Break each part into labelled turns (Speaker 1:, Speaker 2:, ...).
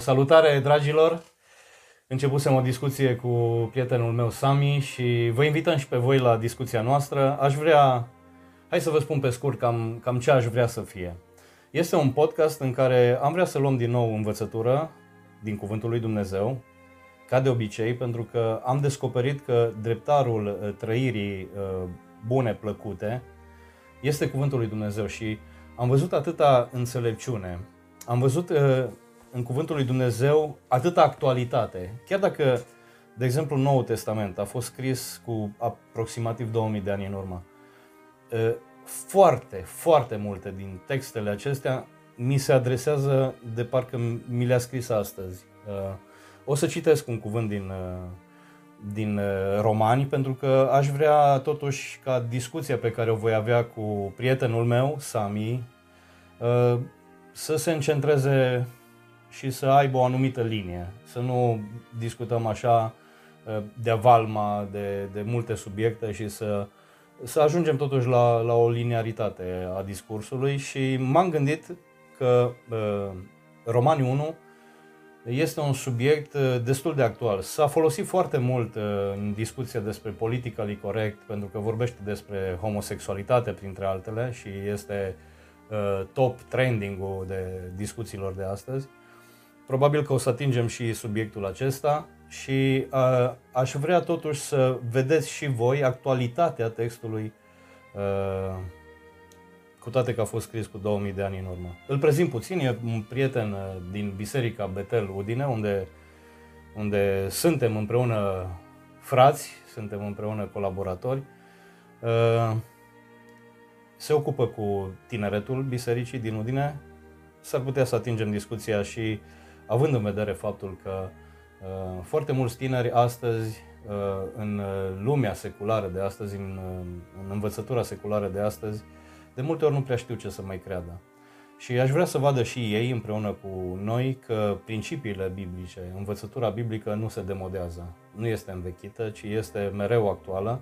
Speaker 1: Salutare, dragilor! Începusem o discuție cu prietenul meu, Sami, și vă invităm și pe voi la discuția noastră. Aș vrea, hai să vă spun pe scurt cam, cam ce aș vrea să fie. Este un podcast în care am vrea să luăm din nou învățătură din Cuvântul lui Dumnezeu, ca de obicei, pentru că am descoperit că dreptarul uh, trăirii uh, bune, plăcute, este Cuvântul lui Dumnezeu și am văzut atâta înțelepciune, am văzut uh, în Cuvântul lui Dumnezeu atâta actualitate. Chiar dacă, de exemplu, Noul Testament a fost scris cu aproximativ 2000 de ani în urmă, foarte, foarte multe din textele acestea mi se adresează de parcă mi le-a scris astăzi. O să citesc un cuvânt din, din romani, pentru că aș vrea totuși ca discuția pe care o voi avea cu prietenul meu, Sami, să se încentreze și să aibă o anumită linie, să nu discutăm așa uh, de valma de, de multe subiecte și să, să ajungem totuși la, la o linearitate a discursului și m-am gândit că uh, Romanii 1 este un subiect uh, destul de actual. S-a folosit foarte mult uh, în discuția despre politically corect pentru că vorbește despre homosexualitate printre altele și este uh, top trending-ul de discuțiilor de astăzi. Probabil că o să atingem și subiectul acesta și uh, aș vrea totuși să vedeți și voi actualitatea textului, uh, cu toate că a fost scris cu 2000 de ani în urmă. Îl prezint puțin, e un prieten din Biserica Betel Udine, unde, unde suntem împreună frați, suntem împreună colaboratori. Uh, se ocupă cu tineretul bisericii din Udine. S-ar putea să atingem discuția și uh, având în vedere faptul că uh, foarte mulți tineri astăzi, uh, în lumea seculară de astăzi, în, uh, în învățătura seculară de astăzi, de multe ori nu prea știu ce să mai creadă. Și aș vrea să vadă și ei împreună cu noi că principiile biblice, învățătura biblică nu se demodează, nu este învechită, ci este mereu actuală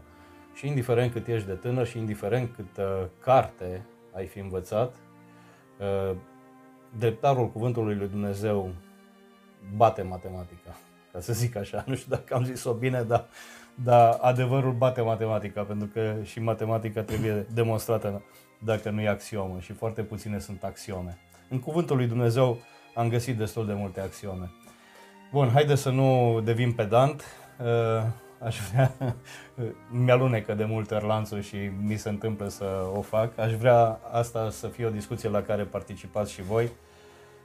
Speaker 1: și indiferent cât ești de tânăr și indiferent cât carte ai fi învățat, uh, dreptarul cuvântului lui Dumnezeu bate matematica, ca să zic așa. Nu știu dacă am zis-o bine, dar, dar adevărul bate matematica, pentru că și matematica trebuie demonstrată dacă nu e axiomă și foarte puține sunt axiome. În cuvântul lui Dumnezeu am găsit destul de multe axiome. Bun, haide să nu devin pedant. Uh, aș vrea, mi-alunecă de multe ori lanțul și mi se întâmplă să o fac. Aș vrea asta să fie o discuție la care participați și voi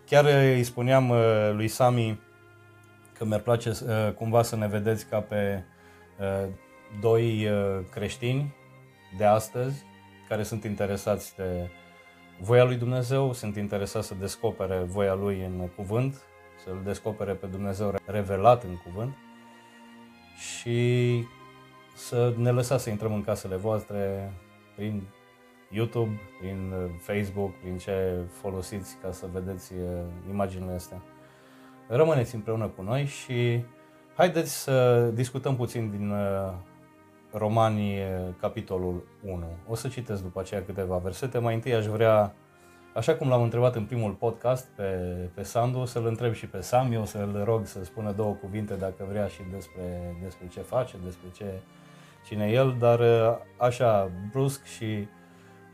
Speaker 1: Chiar uh, îi spuneam uh, lui Sami că mi-ar place uh, cumva să ne vedeți ca pe doi creștini de astăzi care sunt interesați de voia lui Dumnezeu, sunt interesați să descopere voia lui în cuvânt, să-L descopere pe Dumnezeu revelat în cuvânt și să ne lăsați să intrăm în casele voastre prin YouTube, prin uh, Facebook, prin ce folosiți ca să vedeți uh, imaginile astea. Rămâneți împreună cu noi și haideți să discutăm puțin din uh, Romanii, capitolul 1. O să citesc după aceea câteva versete. Mai întâi aș vrea, așa cum l-am întrebat în primul podcast pe, pe Sandu, să-l întreb și pe Sami, o să-l rog să spună două cuvinte dacă vrea și despre, despre ce face, despre ce, cine e el, dar așa brusc și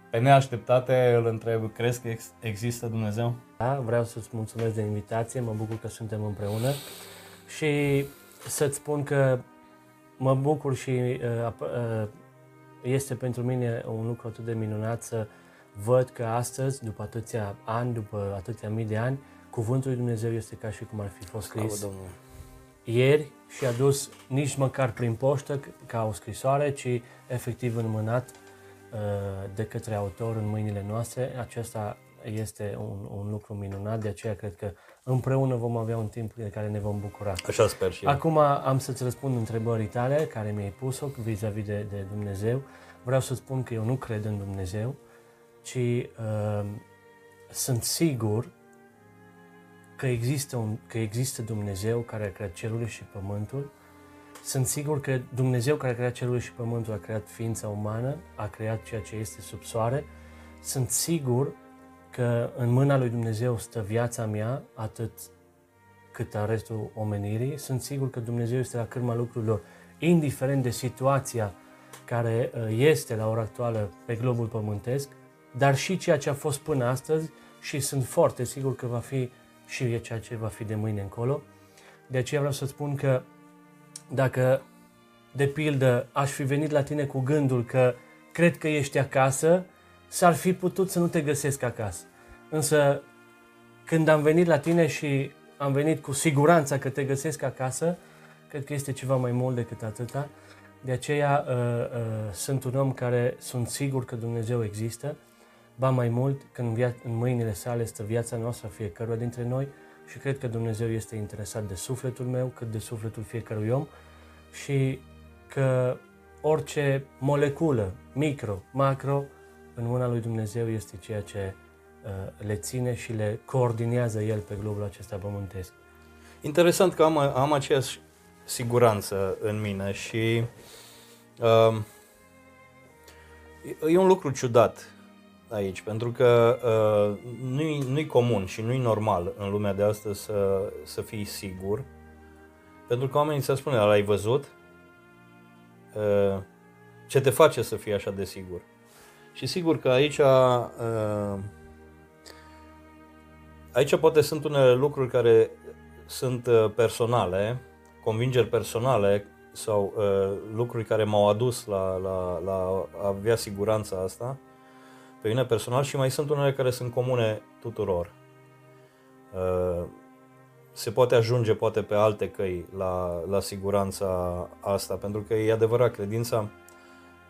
Speaker 1: pe neașteptate îl întreb, crezi că ex- există Dumnezeu?
Speaker 2: Da, vreau să-ți mulțumesc de invitație, mă bucur că suntem împreună. Și să-ți spun că mă bucur și uh, uh, este pentru mine un lucru atât de minunat să văd că astăzi, după atâția ani, după atâția mii de ani, Cuvântul lui Dumnezeu este ca și cum ar fi fost scris. Ieri și adus nici măcar prin poștă ca o scrisoare, ci efectiv înmânat Uh, de către autor în mâinile noastre. Acesta este un, un lucru minunat, de aceea cred că împreună vom avea un timp de care ne vom bucura.
Speaker 1: Așa sper și eu.
Speaker 2: Acum am să-ți răspund întrebării tale care mi-ai pus-o vis-a-vis de, de Dumnezeu. Vreau să spun că eu nu cred în Dumnezeu, ci uh, sunt sigur că există, un, că există Dumnezeu care a creat cerul și pământul sunt sigur că Dumnezeu care a creat cerul și pământul, a creat ființa umană, a creat ceea ce este sub soare. Sunt sigur că în mâna lui Dumnezeu stă viața mea, atât cât în restul omenirii. Sunt sigur că Dumnezeu este la cârma lucrurilor, indiferent de situația care uh, este la ora actuală pe globul pământesc, dar și ceea ce a fost până astăzi și sunt foarte sigur că va fi și ceea ce va fi de mâine încolo. De aceea vreau să spun că dacă, de pildă, aș fi venit la tine cu gândul că cred că ești acasă, s-ar fi putut să nu te găsesc acasă. Însă, când am venit la tine și am venit cu siguranța că te găsesc acasă, cred că este ceva mai mult decât atâta. De aceea uh, uh, sunt un om care sunt sigur că Dumnezeu există, ba mai mult că în, via- în mâinile sale stă viața noastră fiecăruia dintre noi și cred că Dumnezeu este interesat de sufletul meu, cât de sufletul fiecărui om și că orice moleculă, micro, macro, în mâna lui Dumnezeu este ceea ce uh, le ține și le coordinează El pe globul acesta pământesc.
Speaker 1: Interesant că am, am aceeași siguranță în mine și uh, e un lucru ciudat aici, pentru că uh, nu-i, nu-i comun și nu-i normal în lumea de astăzi să, să fii sigur, pentru că oamenii se spune, l-ai văzut? Uh, ce te face să fii așa de sigur? Și sigur că aici uh, aici poate sunt unele lucruri care sunt uh, personale, convingeri personale sau uh, lucruri care m-au adus la, la, la a avea siguranța asta pe mine personal și mai sunt unele care sunt comune tuturor. Uh, se poate ajunge poate pe alte căi la, la siguranța asta, pentru că e adevărat, credința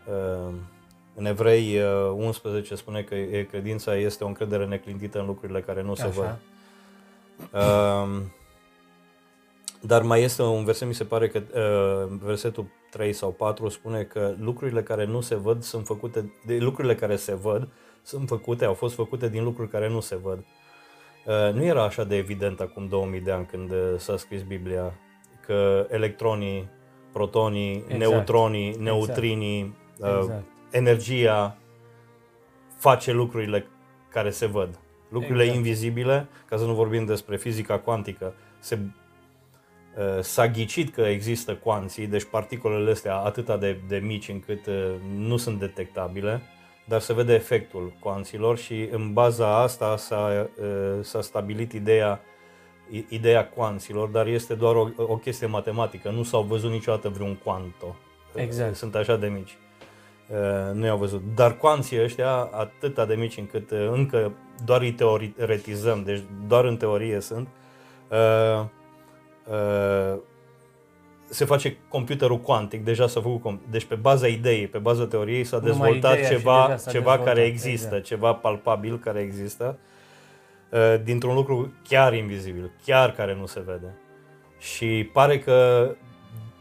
Speaker 1: uh, în Evrei 11 uh, spune că credința este o încredere neclintită în lucrurile care nu se Așa. văd. Uh, dar mai este un verset, mi se pare că uh, versetul 3 sau 4 spune că lucrurile care nu se văd sunt făcute, de lucrurile care se văd sunt făcute, au fost făcute din lucruri care nu se văd. Uh, nu era așa de evident acum 2000 de ani când uh, s-a scris Biblia că electronii, protonii, exact. neutronii, exact. neutrinii, uh, exact. energia face lucrurile care se văd. Lucrurile exact. invizibile, ca să nu vorbim despre fizica cuantică, se Uh, s-a ghicit că există cuanții, deci particolele astea atât de, de mici încât uh, nu sunt detectabile, dar se vede efectul cuanților și în baza asta s-a, uh, s-a stabilit ideea, ideea cuanților, dar este doar o, o chestie matematică, nu s-au văzut niciodată vreun cuanto.
Speaker 2: Exact.
Speaker 1: Sunt așa de mici. Nu i-au văzut. Dar cuanții ăștia atât de mici încât încă doar îi teoretizăm, deci doar în teorie sunt. Uh, se face computerul cuantic, deja s-a făcut, deci pe baza ideii, pe baza teoriei s-a dezvoltat ceva, s-a ceva dezvoltat, care există, exact. ceva palpabil care există, uh, dintr-un lucru chiar invizibil, chiar care nu se vede. Și pare că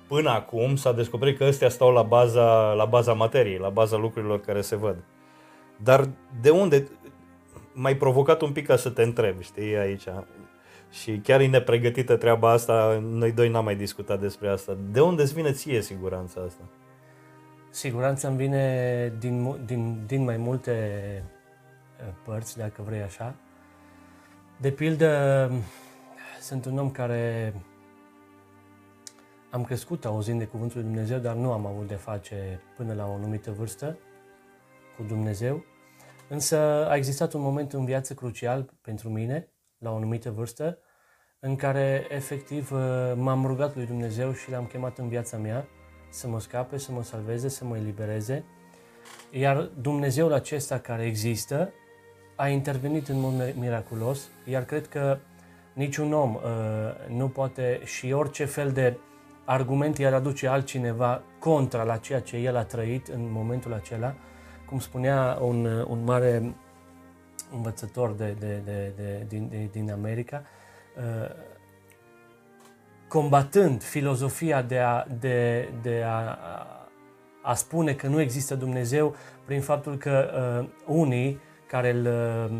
Speaker 1: până acum s-a descoperit că ăstea stau la baza, la baza materiei, la baza lucrurilor care se văd. Dar de unde? Mai provocat un pic ca să te întrebi, știi, aici. Și chiar e nepregătită treaba asta, noi doi n-am mai discutat despre asta. De unde îți vine ție siguranța asta?
Speaker 2: Siguranța îmi vine din, din, din mai multe uh, părți, dacă vrei așa. De pildă, sunt un om care am crescut auzind de Cuvântul Lui Dumnezeu, dar nu am avut de face până la o anumită vârstă cu Dumnezeu. Însă a existat un moment în viață crucial pentru mine, la o anumită vârstă, în care efectiv uh, m-am rugat lui Dumnezeu și l-am chemat în viața mea să mă scape, să mă salveze, să mă elibereze. Iar Dumnezeul acesta care există a intervenit în mod miraculos, iar cred că niciun om uh, nu poate și orice fel de argument i-ar aduce altcineva contra la ceea ce el a trăit în momentul acela, cum spunea un, un mare învățător de, de, de, de, din, de, din America, uh, combatând filozofia de a, de, de a, a spune că nu există Dumnezeu prin faptul că uh, unii care îl, uh,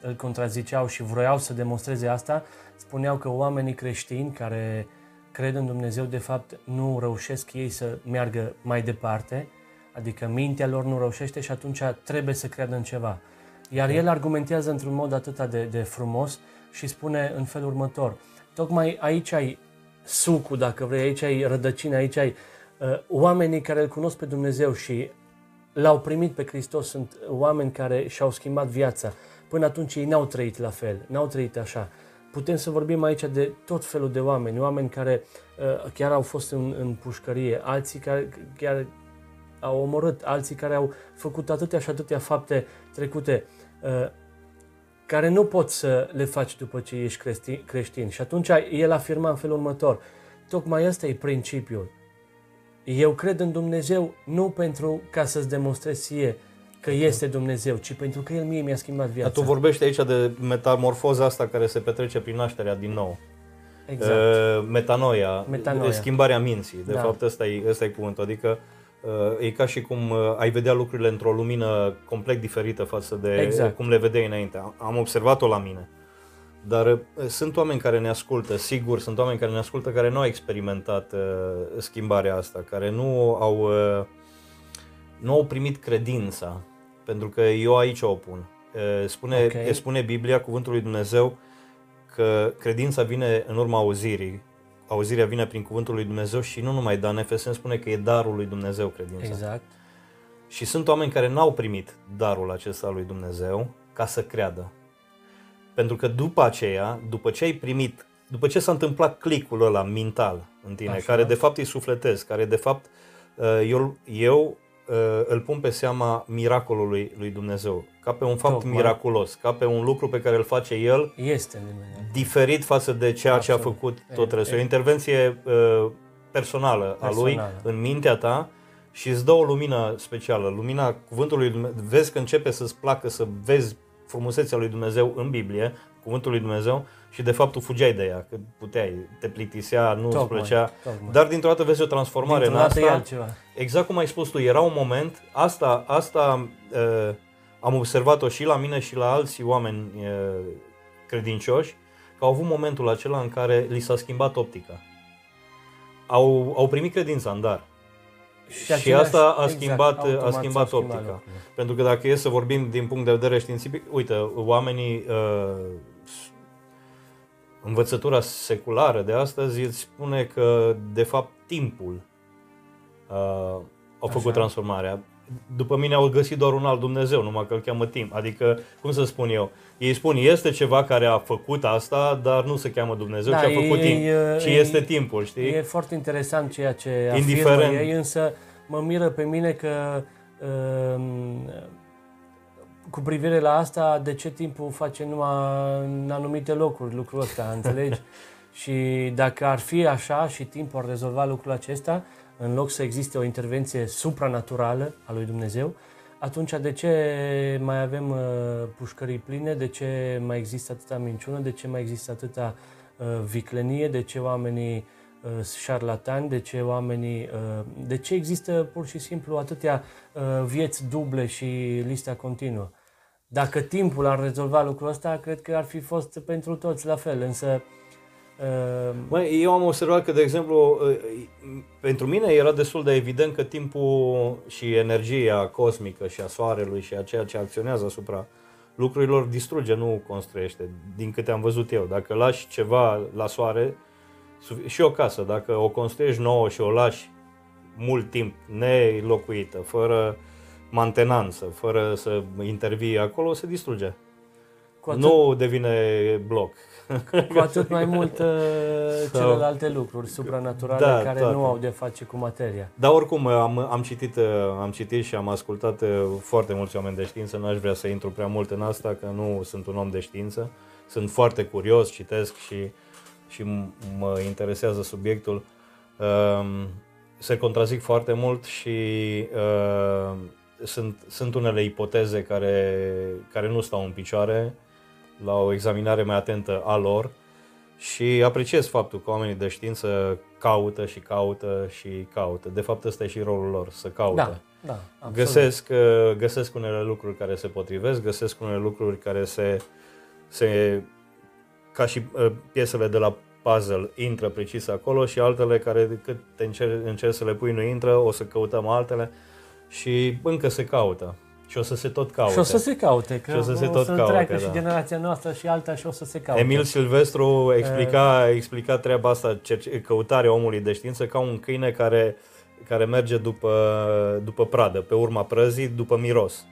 Speaker 2: îl contraziceau și vroiau să demonstreze asta, spuneau că oamenii creștini care cred în Dumnezeu, de fapt, nu reușesc ei să meargă mai departe, adică mintea lor nu reușește și atunci trebuie să creadă în ceva. Iar el argumentează într-un mod atât de, de frumos și spune în felul următor, tocmai aici ai sucul, dacă vrei, aici ai rădăcina, aici ai uh, oamenii care îl cunosc pe Dumnezeu și l-au primit pe Hristos, sunt oameni care și-au schimbat viața. Până atunci ei n-au trăit la fel, n-au trăit așa. Putem să vorbim aici de tot felul de oameni, oameni care uh, chiar au fost în, în pușcărie, alții care chiar au omorât, alții care au făcut atâtea și atâtea fapte trecute, uh, care nu poți să le faci după ce ești creștin. creștin. Și atunci el afirma în felul următor, tocmai ăsta e principiul. Eu cred în Dumnezeu nu pentru ca să-ți demonstrez ție că este Dumnezeu, ci pentru că El mie mi-a schimbat viața.
Speaker 1: Dar tu vorbești aici de metamorfoza asta care se petrece prin nașterea din nou.
Speaker 2: Exact.
Speaker 1: Uh, metanoia,
Speaker 2: Metanoia.
Speaker 1: schimbarea minții. De
Speaker 2: Da.
Speaker 1: fapt, ăsta e, ăsta e cuvântul. Adică uh, e ca și cum uh, ai vedea lucrurile într-o lumină complet diferită față de
Speaker 2: Exact.
Speaker 1: cum le vedeai înainte. Am- Am observat-o la mine. Dar uh, sunt oameni care ne ascultă, sigur, sunt oameni care ne ascultă care nu au experimentat uh, schimbarea asta, care nu au, uh, nu au primit credința, pentru că eu aici o pun. Uh, spune,
Speaker 2: Ok.
Speaker 1: spune Biblia, cuvântul lui Dumnezeu, că credința vine în urma auzirii, auzirea vine prin cuvântul lui Dumnezeu și nu numai, dar în Efeseni spune că e darul lui Dumnezeu credința.
Speaker 2: Exact.
Speaker 1: Și sunt oameni care n-au primit darul acesta al lui Dumnezeu ca să creadă. Pentru că după aceea, după ce ai primit, după ce s-a întâmplat clicul ăla mental în tine,
Speaker 2: Așa.
Speaker 1: care de fapt e sufletesc, care de fapt uh, eu, eu uh, îl pun pe seama miracolului lui Dumnezeu, ca pe un fapt
Speaker 2: Tocmai.
Speaker 1: miraculos, ca pe un lucru pe care îl face El
Speaker 2: Este în Dumnezeu.
Speaker 1: diferit față de ceea ce a
Speaker 2: Absolut.
Speaker 1: făcut
Speaker 2: E-
Speaker 1: tot restul. E o
Speaker 2: e-
Speaker 1: intervenție uh, personală a lui
Speaker 2: Personală.
Speaker 1: în mintea ta și îți dă o lumină specială. Lumina cuvântului lui Dumnezeu. Vezi că începe să-ți placă să vezi frumusețea lui Dumnezeu în Biblie, cuvântul lui Dumnezeu și de fapt tu fugeai de ea, că puteai, te plictisea, nu îți
Speaker 2: Tocmai,
Speaker 1: plăcea.
Speaker 2: tocmai.
Speaker 1: Dar dintr-o dată vezi o transformare
Speaker 2: Dintr-o
Speaker 1: în
Speaker 2: dată e
Speaker 1: asta.
Speaker 2: altceva.
Speaker 1: Exact cum ai spus tu, era un moment, asta, asta uh, am observat-o și la mine și la alți oameni uh, credincioși, că au avut momentul acela în care li s-a schimbat optica. Au, au primit credința în dar. Și,
Speaker 2: același-
Speaker 1: asta a
Speaker 2: exact,
Speaker 1: schimbat, a
Speaker 2: automat
Speaker 1: schimbat
Speaker 2: s-au
Speaker 1: optica.
Speaker 2: lucrurile.
Speaker 1: Pentru că dacă e să vorbim din punct de vedere științific, uite, oamenii, uh, s- învățătura seculară de astăzi îți spune că, de fapt, timpul uh, au făcut
Speaker 2: Așa.
Speaker 1: transformarea. După mine au găsit doar un alt Dumnezeu, numai că îl cheamă timp. Adică, cum să spun eu, ei spun, este ceva care a făcut asta, dar nu se cheamă Dumnezeu,
Speaker 2: Da,
Speaker 1: ci a făcut
Speaker 2: e-
Speaker 1: timp,
Speaker 2: e-
Speaker 1: ci
Speaker 2: e-
Speaker 1: este timpul, știi?
Speaker 2: E foarte interesant ceea ce afirmă
Speaker 1: Indiferent.
Speaker 2: ei, însă mă miră pe mine că um, cu privire la asta, de ce timpul face numai în anumite locuri lucrul ăsta, înțelegi? și dacă ar fi așa și timpul ar rezolva lucrul acesta, în loc să existe o intervenție supranaturală a lui Dumnezeu, atunci de ce mai avem uh, pușcării pline, de ce mai există atâta minciună, de ce mai există atâta uh, viclenie, de ce oamenii uh, sunt șarlatani, de ce oamenii, uh, de ce există pur și simplu atâtea uh, vieți duble și lista continuă. Dacă timpul ar rezolva lucrul ăsta, cred că ar fi fost pentru toți la fel, însă uh,
Speaker 1: Măi, eu am observat că, de exemplu, uh, pentru mine era destul de evident că timpul și energia cosmică și a soarelui și a ceea ce acționează asupra lucrurilor distruge, nu construiește, din câte am văzut eu. Dacă lași ceva la soare, sufi- și o casă, dacă o construiești nouă și o lași mult timp nelocuită, fără mantenanță, fără să intervii acolo, se distruge.
Speaker 2: cu atât,
Speaker 1: Nu devine bloc.
Speaker 2: cu atât mai mult uh,
Speaker 1: Sau-
Speaker 2: celelalte lucruri supranaturale
Speaker 1: Da,
Speaker 2: care
Speaker 1: toate.
Speaker 2: nu au de face cu materia.
Speaker 1: Dar oricum am, am, citit, uh, am citit și am ascultat uh, foarte mulți oameni de știință, n-aș vrea să intru prea mult în asta, că nu sunt un om de știință. Sunt foarte curios, citesc și, și m- mă interesează subiectul. Um, se contrazic foarte mult și uh, sunt, sunt unele ipoteze care, care nu stau în picioare la o examinare mai atentă a lor și apreciez faptul că oamenii de știință caută și caută și caută. De fapt, ăsta e și rolul lor, să caute.
Speaker 2: Da, da, absolut.
Speaker 1: Găsesc, uh, găsesc unele lucruri care se potrivesc, găsesc unele lucruri care se, se ca și uh, piesele de la puzzle intră precis acolo și altele care cât te încerci, încerci să le pui nu intră, o să căutăm altele și încă se caută. Și o să se tot caute.
Speaker 2: Și o să se caute, că
Speaker 1: Și o să se
Speaker 2: o
Speaker 1: tot
Speaker 2: să
Speaker 1: caute,
Speaker 2: treacă
Speaker 1: da.
Speaker 2: și generația noastră și alta și o să se caute.
Speaker 1: Emil Silvestru explica, explica treaba asta, cerce- căutarea omului de știință, ca un câine care, care merge după, după pradă, pe urma prăzii, după miros.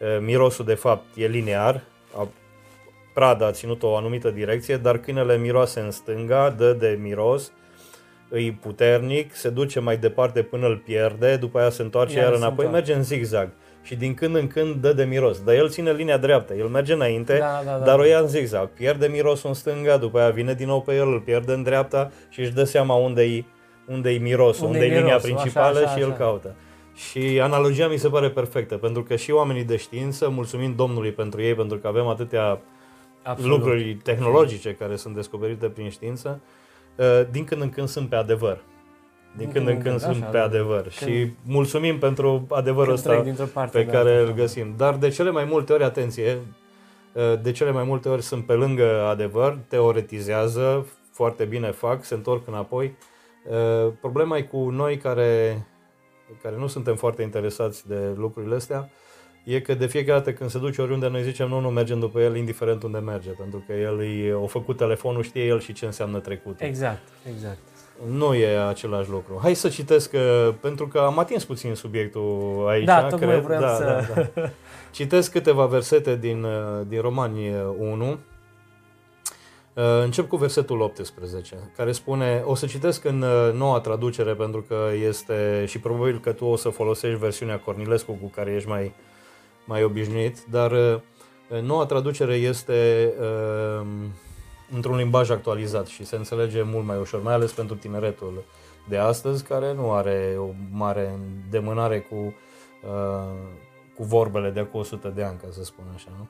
Speaker 1: E, Mirosul, de fapt, e linear, a- prada a ținut o anumită direcție, dar câinele miroase în stânga, dă de miros, îi puternic, se duce mai departe până îl pierde, după aia se întoarce
Speaker 2: Iar
Speaker 1: iar
Speaker 2: se
Speaker 1: înapoi,
Speaker 2: întoarce.
Speaker 1: merge în zigzag. Și din când în când dă de miros. Dar el ține linia dreaptă, el merge înainte,
Speaker 2: Da, da, da.
Speaker 1: dar o ia în zigzag. Pierde mirosul în stânga, după aia vine din nou pe el, îl pierde în dreapta și își dă seama unde-i, unde-i mirosul,
Speaker 2: Unde-i
Speaker 1: unde-i linia
Speaker 2: mirosul,
Speaker 1: principală
Speaker 2: așa, așa,
Speaker 1: și el
Speaker 2: așa.
Speaker 1: caută. Și analogia mi se pare perfectă, pentru că și oamenii de știință, mulțumim Domnului pentru ei, pentru că avem atâtea
Speaker 2: Absolut.
Speaker 1: lucruri tehnologice care sunt descoperite prin știință, uh, din când în când sunt pe adevăr. Din când în când sunt
Speaker 2: așa,
Speaker 1: pe
Speaker 2: da.
Speaker 1: adevăr.
Speaker 2: Când-
Speaker 1: Și mulțumim pentru adevărul
Speaker 2: Când
Speaker 1: ăsta
Speaker 2: trec dintr-o parte,
Speaker 1: pe
Speaker 2: da,
Speaker 1: care
Speaker 2: da,
Speaker 1: îl
Speaker 2: da.
Speaker 1: găsim. Dar de cele mai multe ori, atenție, uh, de cele mai multe ori sunt pe lângă adevăr, teoretizează, foarte bine fac, se întorc înapoi. Uh, Problema e cu noi care, care nu suntem foarte interesați de lucrurile astea, e că de fiecare dată când se duce oriunde noi zicem nu, nu mergem după el indiferent unde merge, pentru că el e, o făcut telefonul, știe el și ce înseamnă trecutul.
Speaker 2: Exact, exact.
Speaker 1: Nu e același lucru. Hai să citesc, uh, pentru că am atins puțin subiectul aici.
Speaker 2: Da, tocmai
Speaker 1: cred.
Speaker 2: vreau
Speaker 1: da,
Speaker 2: să-
Speaker 1: Da, da. Citesc câteva versete din, uh, din Romani 1. Uh, Încep cu versetul 18, care spune, o să citesc în uh, noua traducere pentru că este, și probabil că tu o să folosești versiunea Cornilescu cu care ești mai, mai obișnuit, dar uh, noua traducere este uh, într-un limbaj actualizat și se înțelege mult mai ușor, mai ales pentru tineretul de astăzi, care nu are o mare demânare cu, uh, cu vorbele de acum 100 de ani, ca să spun așa. Nu?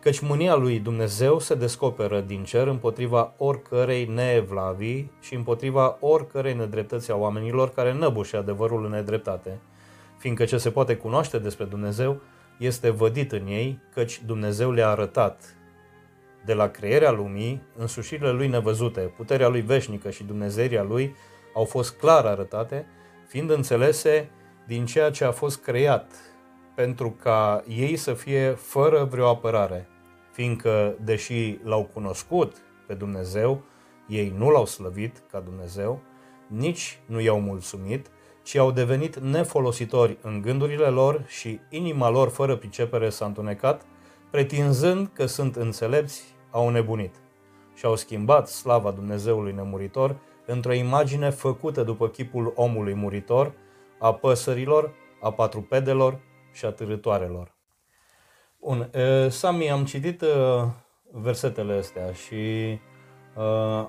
Speaker 1: Căci mânia lui Dumnezeu se descoperă din cer împotriva oricărei neevlavii și împotriva oricărei nedreptăți a oamenilor care năbușe adevărul în nedreptate, fiindcă ce se poate cunoaște despre Dumnezeu este vădit în ei, căci Dumnezeu le-a arătat. De la crearea lumii, însușirile lui nevăzute, puterea lui veșnică și dumnezeirea lui au fost clar arătate, fiind înțelese din ceea ce a fost creat, pentru ca ei să fie fără vreo apărare, fiindcă, deși l-au cunoscut pe Dumnezeu, ei nu l-au slăvit ca Dumnezeu, nici nu i-au mulțumit, ci au devenit nefolositori în gândurile lor și inima lor fără pricepere s-a întunecat, pretinzând că sunt înțelepți, au nebunit și au schimbat slava Dumnezeului nemuritor într-o imagine făcută după chipul omului muritor, a păsărilor, a patrupedelor și a târătoarelor. Bun, e, Sami, am citit e, versetele astea și e,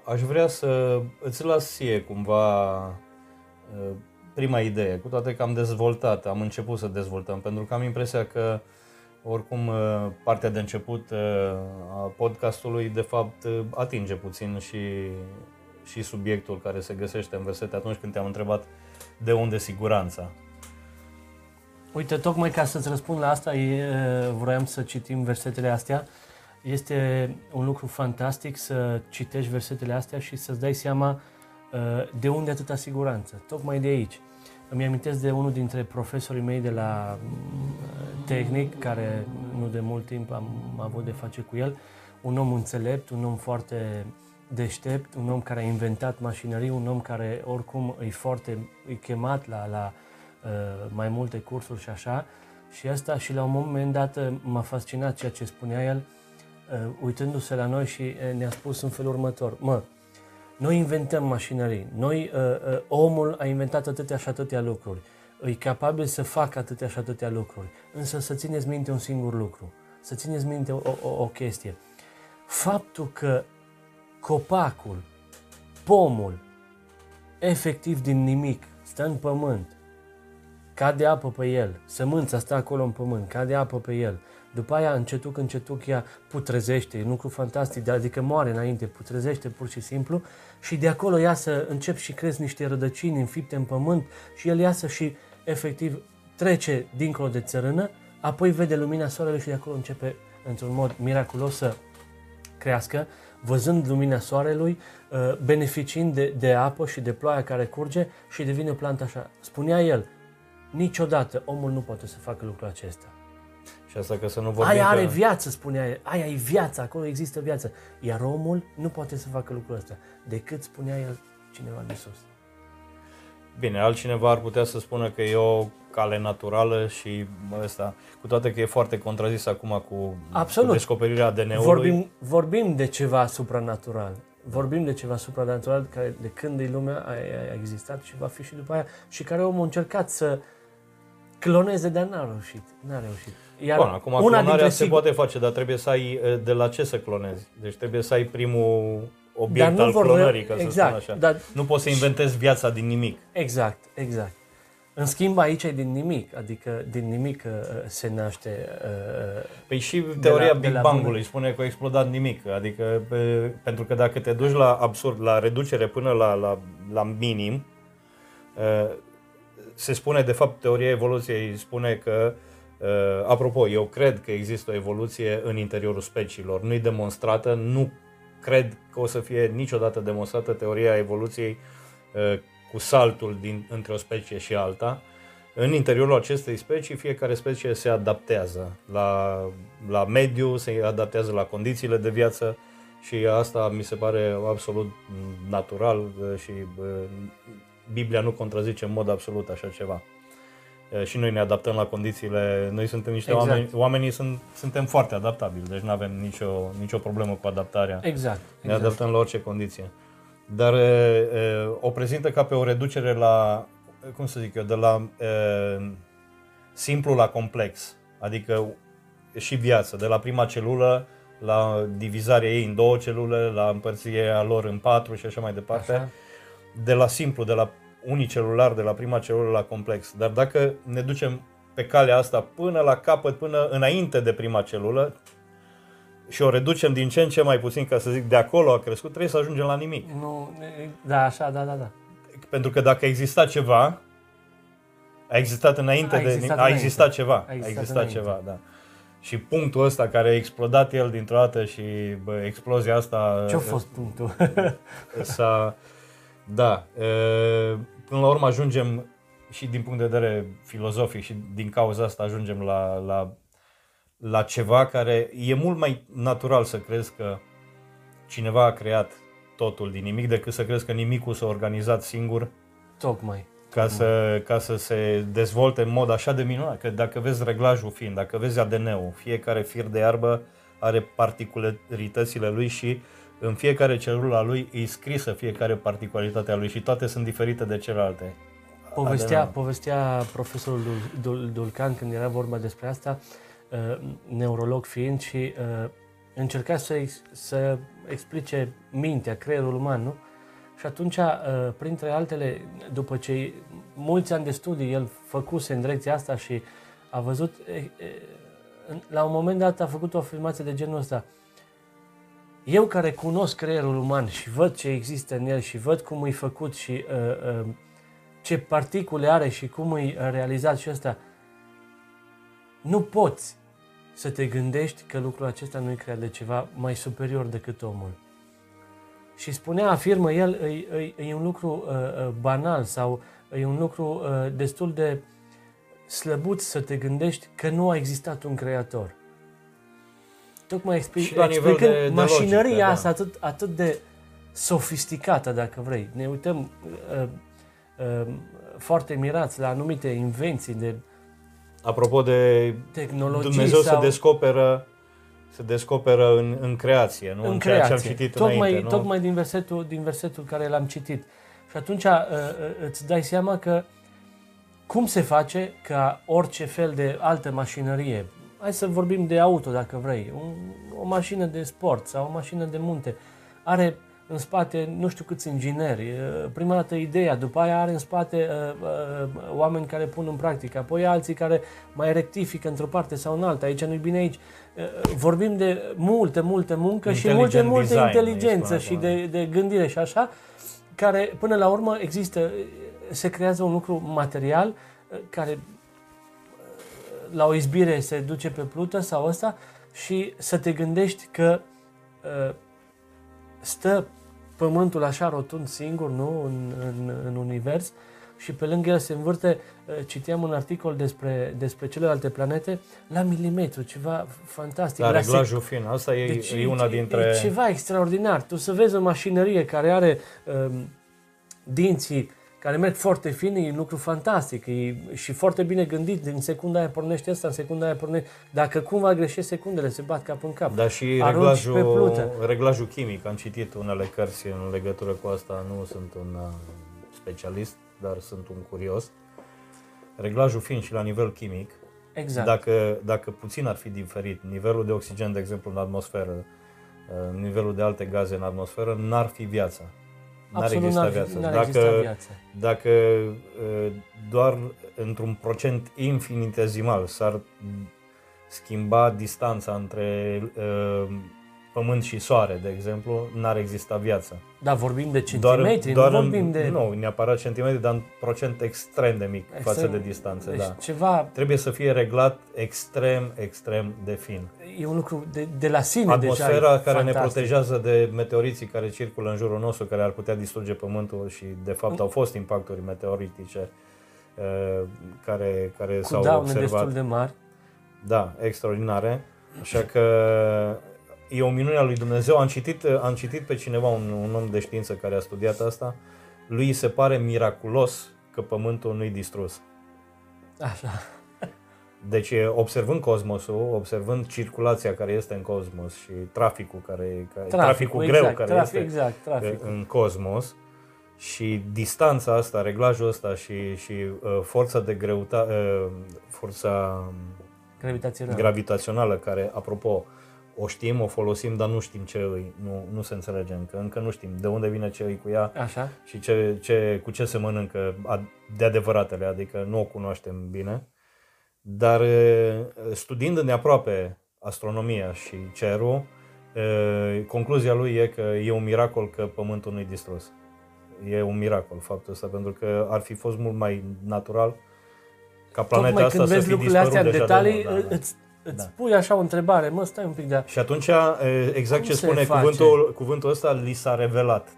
Speaker 1: aș vrea să îți las ție cumva e, prima idee, cu toate că am dezvoltat, am început să dezvoltăm, pentru că am impresia că oricum uh, partea de început uh, a podcastului de fapt uh, atinge puțin și, și subiectul care se găsește în versete atunci când te-am întrebat de unde siguranța.
Speaker 2: Uite, tocmai ca să-ți răspund la asta, e, vroiam să citim versetele astea. Este un lucru fantastic să citești versetele astea și să-ți dai seama uh, de unde atâta siguranță. Tocmai de aici. Îmi amintesc de unul dintre profesorii mei de la mm, tehnic, care nu de mult timp am avut de face cu el, un om înțelept, un om foarte deștept, un om care a inventat mașinării, un om care oricum e foarte e chemat la, la uh, mai multe cursuri și așa. Și asta și la un moment dat uh, m-a fascinat ceea ce spunea el, uh, uitându-se la noi și uh, ne-a spus în felul următor, mă, noi inventăm mașinării, noi, uh, uh, omul a inventat atâtea și atâtea lucruri, e capabil să facă atâtea și atâtea lucruri, însă să țineți minte un singur lucru, să țineți minte o, o, o chestie. Faptul că copacul, pomul, efectiv din nimic, stă în pământ, cade apă pe el, sămânța stă acolo în pământ, cade apă pe el, după aia încetuc, încetuc ea putrezește, e un lucru fantastic, adică moare înainte, putrezește pur și simplu și de acolo ia să încep și crezi niște rădăcini înfipte în pământ și el iasă și efectiv trece dincolo de țărână, apoi vede lumina soarelui și de acolo începe într-un mod miraculos să crească, văzând lumina soarelui, uh, beneficiind de, de apă și de ploaia care curge și devine o plantă așa. Spunea el, niciodată omul nu poate să facă lucrul acesta.
Speaker 1: Și asta că să nu vorbim
Speaker 2: Aia are
Speaker 1: că...
Speaker 2: viață, spunea el. Aia e viață, acolo există viață. Iar omul nu poate să facă lucrul ăsta, decât spunea el cineva de sus.
Speaker 1: Bine, altcineva ar putea să spună că e o cale naturală și bă, ăsta, cu toate că e foarte contrazis acum cu,
Speaker 2: Absolut.
Speaker 1: cu descoperirea ADN-ului.
Speaker 2: Vorbim, vorbim de ceva supranatural. Vorbim de ceva supranatural care de când e lumea a, a existat și va fi și după aia și care omul a încercat să cloneze, dar n-a reușit. N-a reușit. Iar
Speaker 1: Bun, acum
Speaker 2: una
Speaker 1: clonarea
Speaker 2: dintre
Speaker 1: se
Speaker 2: sigur-
Speaker 1: poate face, dar trebuie să ai e, de la ce să clonezi. Deci trebuie să ai primul obiect
Speaker 2: Dar nu
Speaker 1: al
Speaker 2: vor
Speaker 1: clonării,
Speaker 2: reu-
Speaker 1: ca să
Speaker 2: exact,
Speaker 1: spun așa.
Speaker 2: dar-
Speaker 1: Nu poți să inventezi viața din nimic.
Speaker 2: Exact, exact. În schimb, aici e din nimic, adică din nimic uh, se naște uh,
Speaker 1: Păi și teoria
Speaker 2: la- de
Speaker 1: Big
Speaker 2: la
Speaker 1: Bang-ului
Speaker 2: bună.
Speaker 1: spune că a explodat nimic. Adică, pe, pentru că dacă te duci la absurd, la reducere până la, la, la minim, uh, se spune, de fapt, teoria evoluției spune că, uh, apropo, eu cred că există o evoluție în interiorul speciilor. Nu-i demonstrată, nu cred că o să fie niciodată demonstrată teoria evoluției uh, cu saltul din, între o specie și alta. În interiorul acestei specii, fiecare specie se adaptează la, la mediu, se adaptează la condițiile de viață și asta mi se pare absolut natural uh, și uh, Biblia nu contrazice în mod absolut așa ceva. Uh, Și noi ne adaptăm la condițiile, noi suntem niște
Speaker 2: Exact.
Speaker 1: oameni, oamenii sunt, suntem foarte adaptabili, deci nu avem nicio, nicio problemă cu adaptarea.
Speaker 2: exact.
Speaker 1: Ne
Speaker 2: exact.
Speaker 1: adaptăm la orice condiție. Dar e, e, o prezintă ca pe o reducere la, cum să zic eu, de la e, simplu la complex. Adică și viață, de la prima celulă la divizarea ei în două celule, la împărțirea lor în patru și așa mai departe.
Speaker 2: Așa.
Speaker 1: De la simplu, de la unicelular, de la prima celulă la complex. Dar dacă ne ducem pe calea asta până la capăt, până înainte de prima celulă, și o reducem din ce în ce mai puțin, ca să zic, de acolo a crescut, trebuie să ajungem la nimic.
Speaker 2: Nu, e- da, așa, da, da, da.
Speaker 1: Pentru că dacă exista ceva, a existat înainte
Speaker 2: A
Speaker 1: de
Speaker 2: existat
Speaker 1: a
Speaker 2: înainte.
Speaker 1: existat ceva.
Speaker 2: A
Speaker 1: A
Speaker 2: existat
Speaker 1: existat,
Speaker 2: înainte.
Speaker 1: ceva, da. Și punctul ăsta care a explodat el dintr-o dată și bă, explozia asta
Speaker 2: Ce-a fost punctul?
Speaker 1: s-a da, e, până la urmă ajungem și din punct de vedere filozofic și din cauza asta ajungem la, la, la ceva care e mult mai natural să crezi că cineva a creat totul din nimic decât să crezi că nimicul s-a organizat singur
Speaker 2: Tocmai.
Speaker 1: ca să, ca să se dezvolte în mod așa de minunat. Că dacă vezi reglajul fiind, dacă vezi ADN-ul, fiecare fir de iarbă are particularitățile lui și în fiecare celulă a lui e scrisă fiecare particularitate a lui și toate sunt diferite de celelalte.
Speaker 2: Povestea,
Speaker 1: ADN-ul.
Speaker 2: povestea profesorul Dul, Dul, Dulcan când era vorba despre asta, uh, neurolog fiind și uh, încerca să, ex, să explice mintea, creierul uman, nu? Și atunci, uh, printre altele, după ce mulți ani de studii el făcuse în direcția asta și a văzut, e, e, în- la un moment dat a făcut o afirmație de genul ăsta. Eu care cunosc creierul uman și văd ce există în el și văd cum e făcut și uh, uh, ce particule are și cum e realizat și ăsta, nu poți să te gândești că lucrul acesta nu e creat de ceva mai superior decât omul. Și spunea, afirmă el, e, e, e un lucru uh, uh, banal sau e un lucru uh, destul de slăbuț să te gândești că nu a existat un creator. Tocmai expli-
Speaker 1: Și la nivel
Speaker 2: explicând
Speaker 1: de- de
Speaker 2: mașinăria
Speaker 1: logică, da.
Speaker 2: asta atât, atât de sofisticată, dacă vrei. Ne uităm uh, uh, foarte mirați la anumite invenții de
Speaker 1: Apropo de
Speaker 2: tehnologii
Speaker 1: Dumnezeu
Speaker 2: sau
Speaker 1: se descoperă se descoperă în, în creație, nu în,
Speaker 2: în
Speaker 1: ceea ce am
Speaker 2: creație.
Speaker 1: citit
Speaker 2: tocmai,
Speaker 1: înainte. Nu?
Speaker 2: tocmai din versetul, din versetul care l-am citit. Și atunci uh, uh, îți dai seama că cum se face ca orice fel de altă mașinărie, hai să vorbim de auto dacă vrei, un, o mașină de sport sau o mașină de munte, are în spate nu știu câți ingineri, uh, prima dată ideea, după aia are în spate uh, uh, oameni care pun în practică, apoi alții care mai rectifică într-o parte sau în alta, aici nu-i bine aici. Uh, Vorbim de multe, multe muncă și multe,
Speaker 1: Intelligent
Speaker 2: multe
Speaker 1: design,
Speaker 2: inteligență
Speaker 1: îi
Speaker 2: și
Speaker 1: spune
Speaker 2: de, de gândire și așa, care până la urmă există, se creează un lucru material uh, care uh, la o izbire se duce pe plută sau ăsta și să te gândești că uh, stă pământul așa rotund singur, nu, în, în, în univers și pe lângă el se învârte, uh, citeam un articol despre, despre celelalte planete, la milimetru, ceva fantastic.
Speaker 1: Da,
Speaker 2: la
Speaker 1: reglajul fin, asta e,
Speaker 2: deci,
Speaker 1: e una dintre...
Speaker 2: E ceva extraordinar. Tu să vezi o mașinărie care are um, dinții care merg foarte fin, e un lucru fantastic e, și foarte bine gândit. Din secunda aia pornește asta, în secunda aia pornește... Dacă cumva greșești secundele, se bat cap în cap.
Speaker 1: Dar și
Speaker 2: Arunci
Speaker 1: reglajul,
Speaker 2: pe plută.
Speaker 1: reglajul chimic, am citit unele cărți în legătură cu asta, nu sunt un uh, specialist, dar sunt un curios. Reglajul fiind și la nivel chimic,
Speaker 2: Exact.
Speaker 1: dacă, dacă puțin ar fi diferit, nivelul de oxigen, de exemplu, în atmosferă, uh, nivelul de alte gaze în atmosferă, n-ar fi viața. N-ar
Speaker 2: Absolut
Speaker 1: exista
Speaker 2: n-ar fi-
Speaker 1: viață.
Speaker 2: n-ar
Speaker 1: dacă,
Speaker 2: exista viață.
Speaker 1: dacă uh, doar într-un procent infinitezimal s-ar schimba distanța între uh, Pământ și Soare, de exemplu, n-ar exista viață.
Speaker 2: Da, vorbim de centimetri,
Speaker 1: doar
Speaker 2: nu
Speaker 1: în-
Speaker 2: vorbim de...
Speaker 1: Nu, neapărat centimetri, dar în procent extrem de mic
Speaker 2: Extrem-
Speaker 1: față de distanțe,
Speaker 2: deci
Speaker 1: da.
Speaker 2: ceva,
Speaker 1: Trebuie să fie reglat extrem, extrem de fin.
Speaker 2: e un lucru de, de la sine deja
Speaker 1: Atmosfera
Speaker 2: e
Speaker 1: care ne
Speaker 2: fantastic.
Speaker 1: protejează de meteoriții care circulă în jurul nostru, care ar putea distruge Pământul și de fapt au fost impacturi meteoritice uh, care, care
Speaker 2: Cu
Speaker 1: s-au
Speaker 2: daune
Speaker 1: observat.
Speaker 2: destul de mari.
Speaker 1: Da, extraordinare. Așa că e o minune a lui Dumnezeu. Am citit, am citit pe cineva, un, un om de știință care a studiat asta. Lui îi se pare miraculos că Pământul nu-i distrus.
Speaker 2: Așa.
Speaker 1: Deci, observând cosmosul, observând circulația care este în cosmos și traficul, care, care traficul, greu
Speaker 2: exact,
Speaker 1: care
Speaker 2: trafic,
Speaker 1: este
Speaker 2: exact, trafic.
Speaker 1: în cosmos și distanța asta, reglajul ăsta și, și uh, forța de greutate, uh, forța
Speaker 2: Gravitațional.
Speaker 1: gravitațională care, apropo, o știm, o folosim, dar nu știm ce îi, nu, nu se înțelege încă, încă nu știm de unde vine ce îi cu ea
Speaker 2: Așa.
Speaker 1: și ce, ce, cu ce se mănâncă a- de adevăratele, adică nu o cunoaștem bine. Dar e, studiind îndeaproape astronomia și cerul, e, concluzia lui e că e un miracol că Pământul nu-i distrus. E un miracol faptul ăsta, pentru că ar fi fost mult mai natural ca planeta
Speaker 2: Tocmai
Speaker 1: asta
Speaker 2: când
Speaker 1: să
Speaker 2: vezi
Speaker 1: fi
Speaker 2: lucrurile astea în
Speaker 1: dispărut deja de
Speaker 2: detalii,
Speaker 1: mult, da, da.
Speaker 2: îți, îți
Speaker 1: Da.
Speaker 2: pui așa o întrebare. Mă, stai un pic de
Speaker 1: Și atunci, e, exact
Speaker 2: Cum
Speaker 1: ce
Speaker 2: se
Speaker 1: spune
Speaker 2: face?
Speaker 1: cuvântul, cuvântul ăsta, li s-a revelat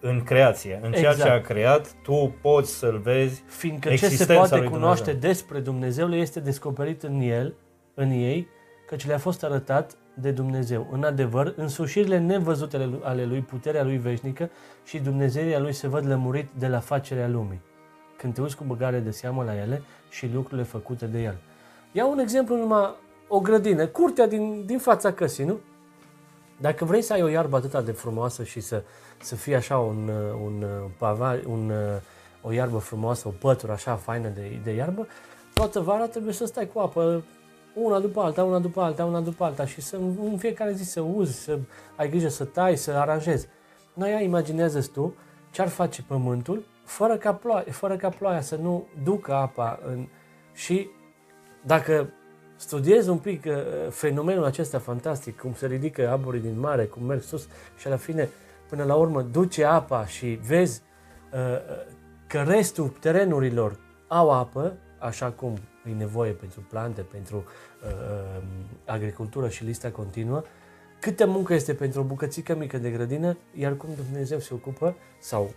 Speaker 1: în creație. În ceea ce
Speaker 2: Exact.
Speaker 1: a creat, tu poți să-l vezi
Speaker 2: Fiindcă ce se
Speaker 1: existența
Speaker 2: poate
Speaker 1: lui
Speaker 2: cunoaște
Speaker 1: Dumnezeu.
Speaker 2: despre Dumnezeu le este descoperit în el, în ei, căci le-a fost arătat de Dumnezeu. În adevăr, însușirile nevăzute ale lui- ale lui, puterea lui veșnică și Dumnezeirea lui se văd lămurit de la facerea lumii. Când te uiți cu băgare de seamă la ele și lucrurile făcute de el. Iau un exemplu numai o grădină, curtea din, din fața căsii, nu? Dacă vrei să ai o iarbă atât de frumoasă și să, să fie așa un, uh, un uh, pava, un, uh, o iarbă frumoasă, o pătură așa faină de, de iarbă, toată vara trebuie să stai cu apă una după alta, una după alta, una după alta și să în fiecare zi să uzi, să ai grijă să tai, să aranjezi. Noi ia imaginează tu ce ar face pământul fără ca, ploaia, fără ca ploaia să nu ducă apa în... și dacă studiezi un pic uh, fenomenul acesta fantastic, cum se ridică aburii din mare, cum merg sus și la fine, până la urmă, duce apa și vezi uh, uh, că restul terenurilor au apă, așa cum e nevoie pentru plante, pentru uh, uh, agricultură și lista continuă, câtă muncă este pentru o bucățică mică de grădină, iar cum Dumnezeu se ocupă, sau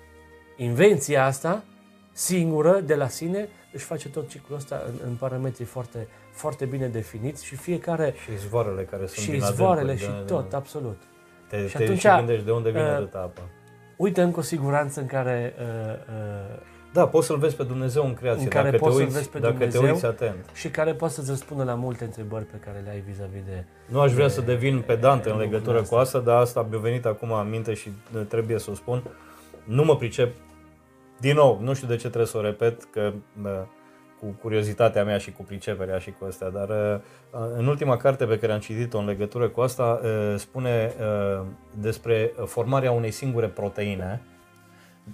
Speaker 2: invenția asta, singură, de la sine, își face tot ciclul ăsta în, în parametri foarte, foarte bine definiți și fiecare
Speaker 1: și izvoarele care sunt
Speaker 2: și
Speaker 1: din
Speaker 2: izvoarele
Speaker 1: adâncuri,
Speaker 2: și
Speaker 1: da,
Speaker 2: tot,
Speaker 1: da.
Speaker 2: absolut.
Speaker 1: Te,
Speaker 2: Și
Speaker 1: te
Speaker 2: atunci,
Speaker 1: și gândești de unde vine
Speaker 2: uh,
Speaker 1: atâta apă.
Speaker 2: Uite încă o siguranță în care, uh, uh,
Speaker 1: Da, poți să-L vezi pe Dumnezeu în creație,
Speaker 2: în care
Speaker 1: dacă, te
Speaker 2: poți să-L
Speaker 1: uiți,
Speaker 2: vezi pe
Speaker 1: dacă te
Speaker 2: Dumnezeu.
Speaker 1: uiți atent.
Speaker 2: și care poate să-ți răspundă la multe întrebări pe care le ai vis-a-vis de...
Speaker 1: Nu aș vrea
Speaker 2: de-
Speaker 1: să devin pedant în
Speaker 2: lucrurile
Speaker 1: legătură cu
Speaker 2: astea.
Speaker 1: asta, dar asta mi-a venit acum în minte și uh, trebuie să o spun. Nu mă pricep, din nou, nu știu de ce trebuie să o repet, că uh, cu curiozitatea mea și cu priceperea și cu astea, dar uh, în ultima carte pe care am citit-o în legătură cu asta uh, spune uh, despre formarea unei singure proteine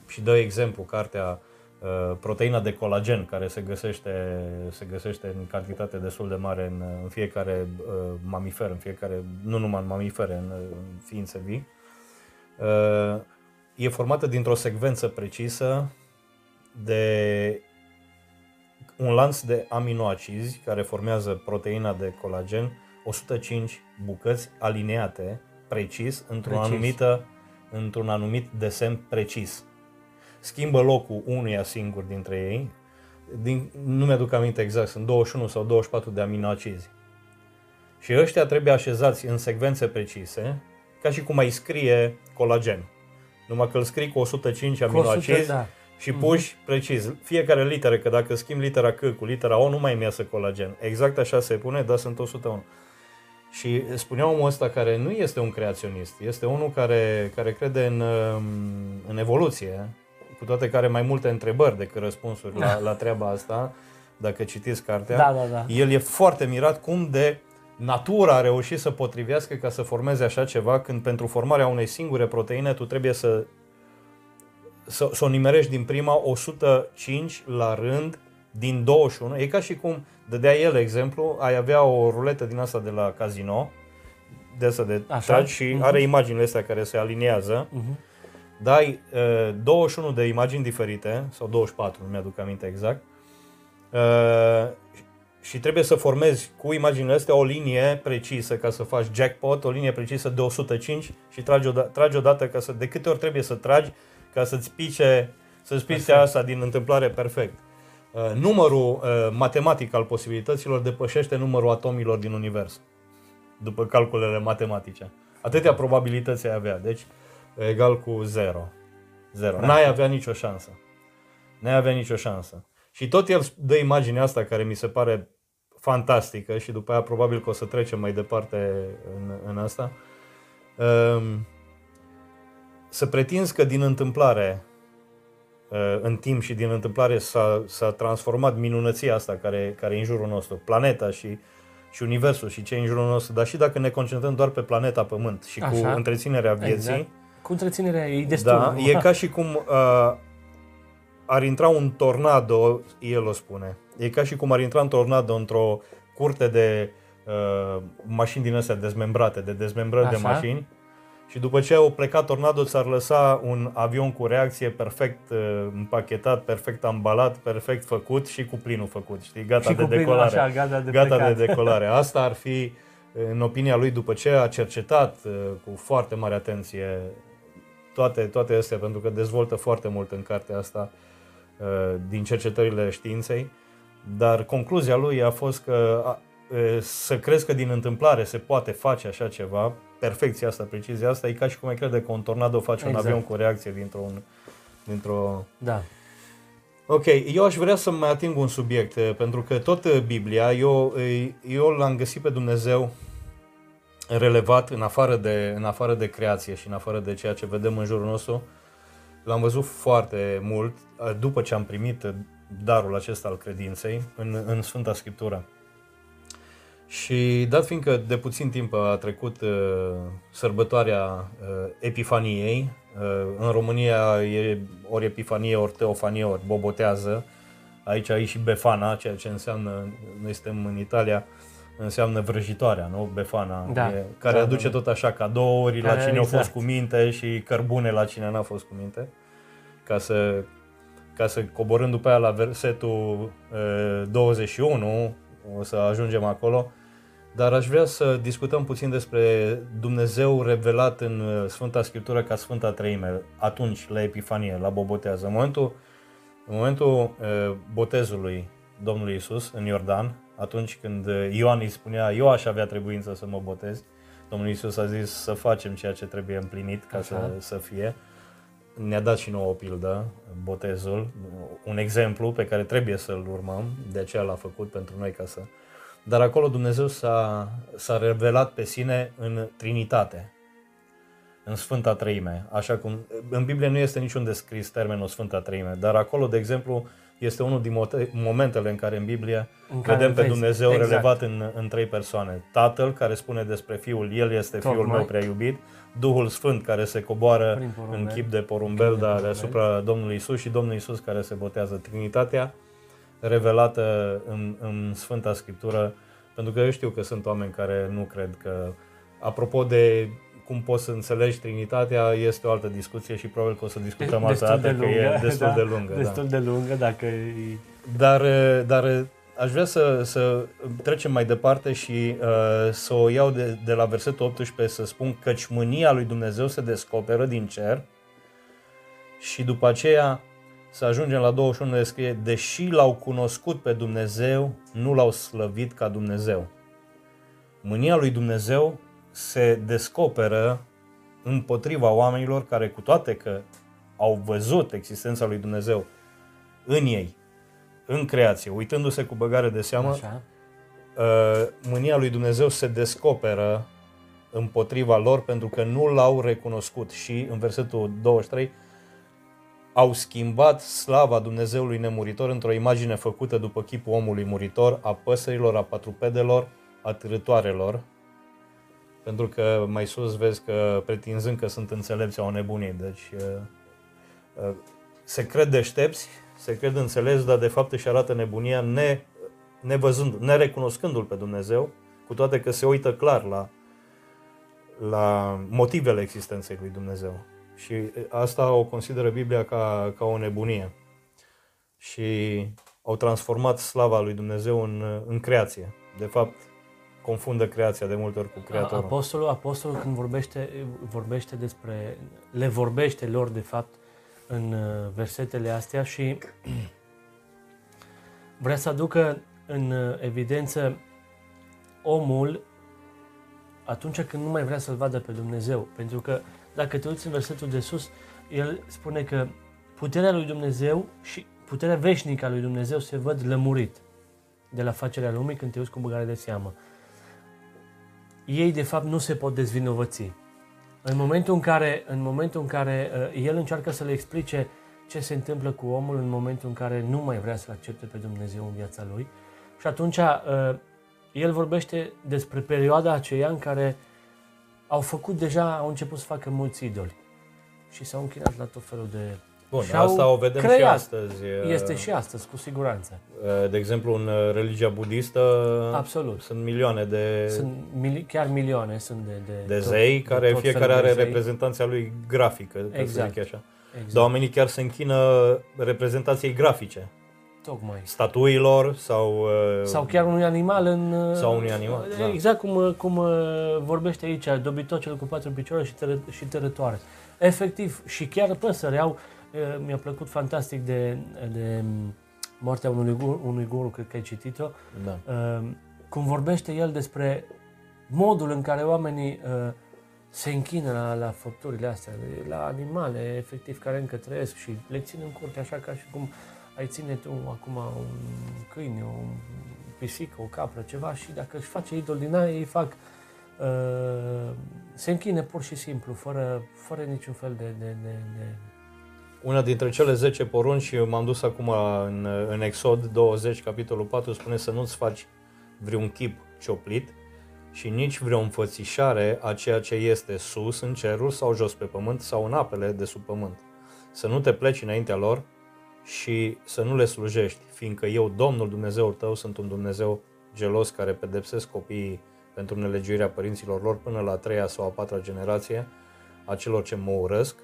Speaker 1: și dă exemplu, cartea uh, proteina de colagen care se găsește, se găsește în cantitate destul de mare în, în fiecare uh, mamifer, în fiecare, nu numai în mamifere, în, în ființe vii. Uh, e formată dintr-o secvență precisă de un lanț de aminoacizi care formează proteina de colagen, 105 bucăți alineate precis într-un
Speaker 2: Precis.
Speaker 1: anumită într-un anumit desen precis. schimbă locul unuia singur dintre ei, din, nu mi-aduc aminte exact, sunt 21 sau 24 de aminoacizi. Și ăștia trebuie așezați în secvențe precise, ca și cum ai scrie colagen. Numai că îl scrii cu 105 aminoacizi da. și puși uh-huh. precis fiecare literă, că dacă schimbi litera C cu litera O, nu mai îmi iasă colagen. Exact așa se pune, dar sunt 101. Și spunea omul ăsta care nu este un creaționist, este unul care, care crede în, um, în evoluție, cu toate care mai multe întrebări decât răspunsuri la, la treaba asta, dacă citiți cartea.
Speaker 2: Da, da, da.
Speaker 1: El e foarte mirat cum de natura a reușit să potrivească ca să formeze așa ceva, când pentru formarea unei singure proteine tu trebuie să, să, să o nimerești din prima 105 la rând din 21. E ca și cum dădea el exemplu, ai avea o ruletă din asta de la casino, de asta de Așa? tragi și uh-huh. are imaginile astea care se aliniază. Uh-huh. Dai uh, 21 de imagini diferite, sau 24, nu mi-aduc aminte exact, uh, și trebuie să formezi cu imaginile astea o linie precisă ca să faci jackpot, o linie precisă de 105 și tragi, o, tragi odată ca să, de câte ori trebuie să tragi ca să-ți pice, să-ți pice asta din întâmplare perfect. Uh, numărul uh, matematic al posibilităților depășește numărul atomilor din univers, după calculele matematice. Atâtea probabilități ai avea, deci egal cu 0. 0. N-ai avea nicio șansă. N-ai avea nicio șansă. Și tot el dă imaginea asta care mi se pare fantastică și după aia probabil că o să trecem mai departe în, în asta. Um, să pretinzi că din întâmplare Uh, în timp și din întâmplare s-a, s-a transformat minunăția asta care, care e în jurul nostru, planeta și, și universul și ce e în jurul nostru, dar și dacă ne concentrăm doar pe planeta Pământ și Așa. cu întreținerea vieții. Exact.
Speaker 2: Cu întreținerea e destul.
Speaker 1: Da, e ca și cum uh, ar intra un tornado, el o spune, e ca și cum ar intra un tornado într-o curte de uh, mașini din astea dezmembrate, de dezmembrări Așa. de mașini și după ce au plecat tornado, ți-ar lăsa un avion cu reacție perfect uh, împachetat, perfect ambalat, perfect făcut și cu plinul făcut, știi, gata
Speaker 2: și
Speaker 1: de decolare.
Speaker 2: Așa, gata de,
Speaker 1: gata de decolare. Asta ar fi, în opinia lui, după ce a cercetat uh, cu foarte mare atenție toate, toate astea, pentru că dezvoltă foarte mult în cartea asta uh, din cercetările științei, dar concluzia lui a fost că să crezi că din întâmplare se poate face așa ceva, perfecția asta, precizia asta, e ca și cum ai crede că un tornado face exact. un avion cu reacție dintr-un, dintr-o...
Speaker 2: Da.
Speaker 1: Ok, eu aș vrea să mai ating un subiect, pentru că tot Biblia, eu, eu l-am găsit pe Dumnezeu relevat în afară, de, în afară de creație și în afară de ceea ce vedem în jurul nostru. L-am văzut foarte mult după ce am primit darul acesta al credinței în, în Sfânta Scriptură. Și dat fiindcă de puțin timp a trecut uh, sărbătoarea uh, Epifaniei, uh, în România e ori Epifanie, ori Teofanie, ori Bobotează, aici ai și Befana, ceea ce înseamnă, noi suntem în Italia, înseamnă vrăjitoarea, nu? Befana,
Speaker 2: da,
Speaker 1: e, care da, aduce da. tot așa cadouri care, la cine exact. a fost cu minte și cărbune la cine n-a fost cu minte, ca să, ca să coborând după aia la versetul uh, 21, o să ajungem acolo, dar aș vrea să discutăm puțin despre Dumnezeu revelat în uh, Sfânta Scriptură ca Sfânta Treime, atunci, la Epifanie, la Bobotează. În momentul, în momentul uh, botezului Domnului Isus în Iordan, atunci când uh, Ioan îi spunea, eu aș avea trebuință să mă botez, Domnul Isus a zis să facem ceea ce trebuie împlinit ca să, să fie. Ne-a dat și nouă o pildă, botezul, un exemplu pe care trebuie să-l urmăm, de aceea l-a făcut pentru noi ca să dar acolo Dumnezeu s-a, s-a revelat pe sine în Trinitate, în Sfânta Treime. Așa cum în Biblie nu este niciun descris termenul Sfânta Treime, dar acolo, de exemplu, este unul din momentele în care în Biblie în vedem pe Dumnezeu exact. relevat în, în trei persoane. Tatăl care spune despre Fiul, El este Tot Fiul mai. meu prea iubit, Duhul Sfânt care se coboară în chip de porumbel, dar deasupra Domnului Isus și Domnul Isus care se botează. Trinitatea revelată în, în Sfânta Scriptură, pentru că eu știu că sunt oameni care nu cred că, apropo de cum poți să înțelegi Trinitatea, este o altă discuție și probabil că o să discutăm altă dată, că lungă, e destul da, de lungă.
Speaker 2: Destul da. de lungă, dacă e...
Speaker 1: Dar, dar aș vrea să, să trecem mai departe și uh, să o iau de, de la versetul 18 să spun că mânia lui Dumnezeu se descoperă din cer și după aceea să ajungem la 21 de scrie, deși l-au cunoscut pe Dumnezeu, nu l-au slăvit ca Dumnezeu. Mânia lui Dumnezeu se descoperă împotriva oamenilor care, cu toate că au văzut existența lui Dumnezeu în ei, în creație, uitându-se cu băgare de seamă,
Speaker 2: Așa.
Speaker 1: uh, mânia lui Dumnezeu se descoperă împotriva lor pentru că nu l-au recunoscut și în versetul 23 au schimbat slava Dumnezeului nemuritor într-o imagine făcută după chipul omului muritor, a păsărilor, a patrupedelor, a târătoarelor, pentru că mai sus vezi că pretinzând că sunt înțelepți au nebunii, deci uh, uh, se cred deștepți, se cred înțelepți, dar de fapt își arată nebunia ne, nevăzând, nerecunoscându-L pe Dumnezeu, cu toate că se uită clar la, la motivele existenței lui Dumnezeu. Și asta o consideră Biblia ca, ca o nebunie. Și au transformat slava lui Dumnezeu în, în creație. De fapt, confundă creația de multe ori cu Creatorul.
Speaker 2: Apostolul, apostolul când vorbește, vorbește despre, le vorbește lor de fapt în uh, versetele astea și vrea să aducă în uh, evidență omul atunci când nu mai vrea să-L vadă pe Dumnezeu. Pentru că dacă te uiți în versetul de sus, el spune că puterea lui Dumnezeu și puterea veșnică a lui Dumnezeu se văd lămurit de la facerea lumii când te uiți cu băgare de seamă ei de fapt nu se pot dezvinovăți. În momentul în care, în momentul în care uh, el încearcă să le explice ce se întâmplă cu omul în momentul în care nu mai vrea să accepte pe Dumnezeu în viața lui și atunci uh, el vorbește despre perioada aceea în care au făcut deja, au început să facă mulți idoli și s-au închinat la tot felul de
Speaker 1: Bun,
Speaker 2: și-au
Speaker 1: asta o vedem și
Speaker 2: creat.
Speaker 1: astăzi.
Speaker 2: Este și astăzi, cu siguranță.
Speaker 1: De exemplu, în religia budistă
Speaker 2: Absolut.
Speaker 1: sunt milioane de,
Speaker 2: Sunt mili- chiar milioane sunt de, de,
Speaker 1: de
Speaker 2: tot-
Speaker 1: zei
Speaker 2: de
Speaker 1: care
Speaker 2: tot
Speaker 1: fiecare
Speaker 2: felul de
Speaker 1: are
Speaker 2: zei.
Speaker 1: reprezentanția lui grafică, exact. să
Speaker 2: Exact.
Speaker 1: zic așa.
Speaker 2: Exact.
Speaker 1: Dar oamenii chiar se închină reprezentației grafice,
Speaker 2: Tocmai.
Speaker 1: statuilor sau... uh,
Speaker 2: Sau chiar unui animal în...
Speaker 1: Sau unui animal, da.
Speaker 2: Exact cum, cum uh, vorbește aici, dobitocel cu patru picioare și, tără, și tărătoare. Efectiv, și chiar păsări au... uh, Mi-a plăcut fantastic de, de um, moartea unui guru, unui guru, cred că ai citit-o,
Speaker 1: Da.
Speaker 2: uh, cum vorbește el despre modul în care oamenii uh, se închină la, la făpturile astea, la animale, efectiv, care încă trăiesc și le țin în curte, așa ca și cum ai ține tu acum un câine, o pisică, o capră, ceva și dacă își face idol din aia, ei fac, uh, se închine pur și simplu, fără, fără niciun fel de, de, de, de
Speaker 1: Una dintre cele 10 porunci, și m-am dus acum în, în Exod 20, capitolul 4, spune să nu-ți faci vreun chip cioplit și nici vreo înfățișare a ceea ce este sus în cerul sau jos pe pământ sau în apele de sub pământ. Să nu te pleci înaintea lor și să nu le slujești, fiindcă eu, Domnul Dumnezeul tău, sunt un Dumnezeu gelos care pedepsesc copiii pentru nelegiuirea părinților lor până la a treia sau a patra generație a celor ce mă urăsc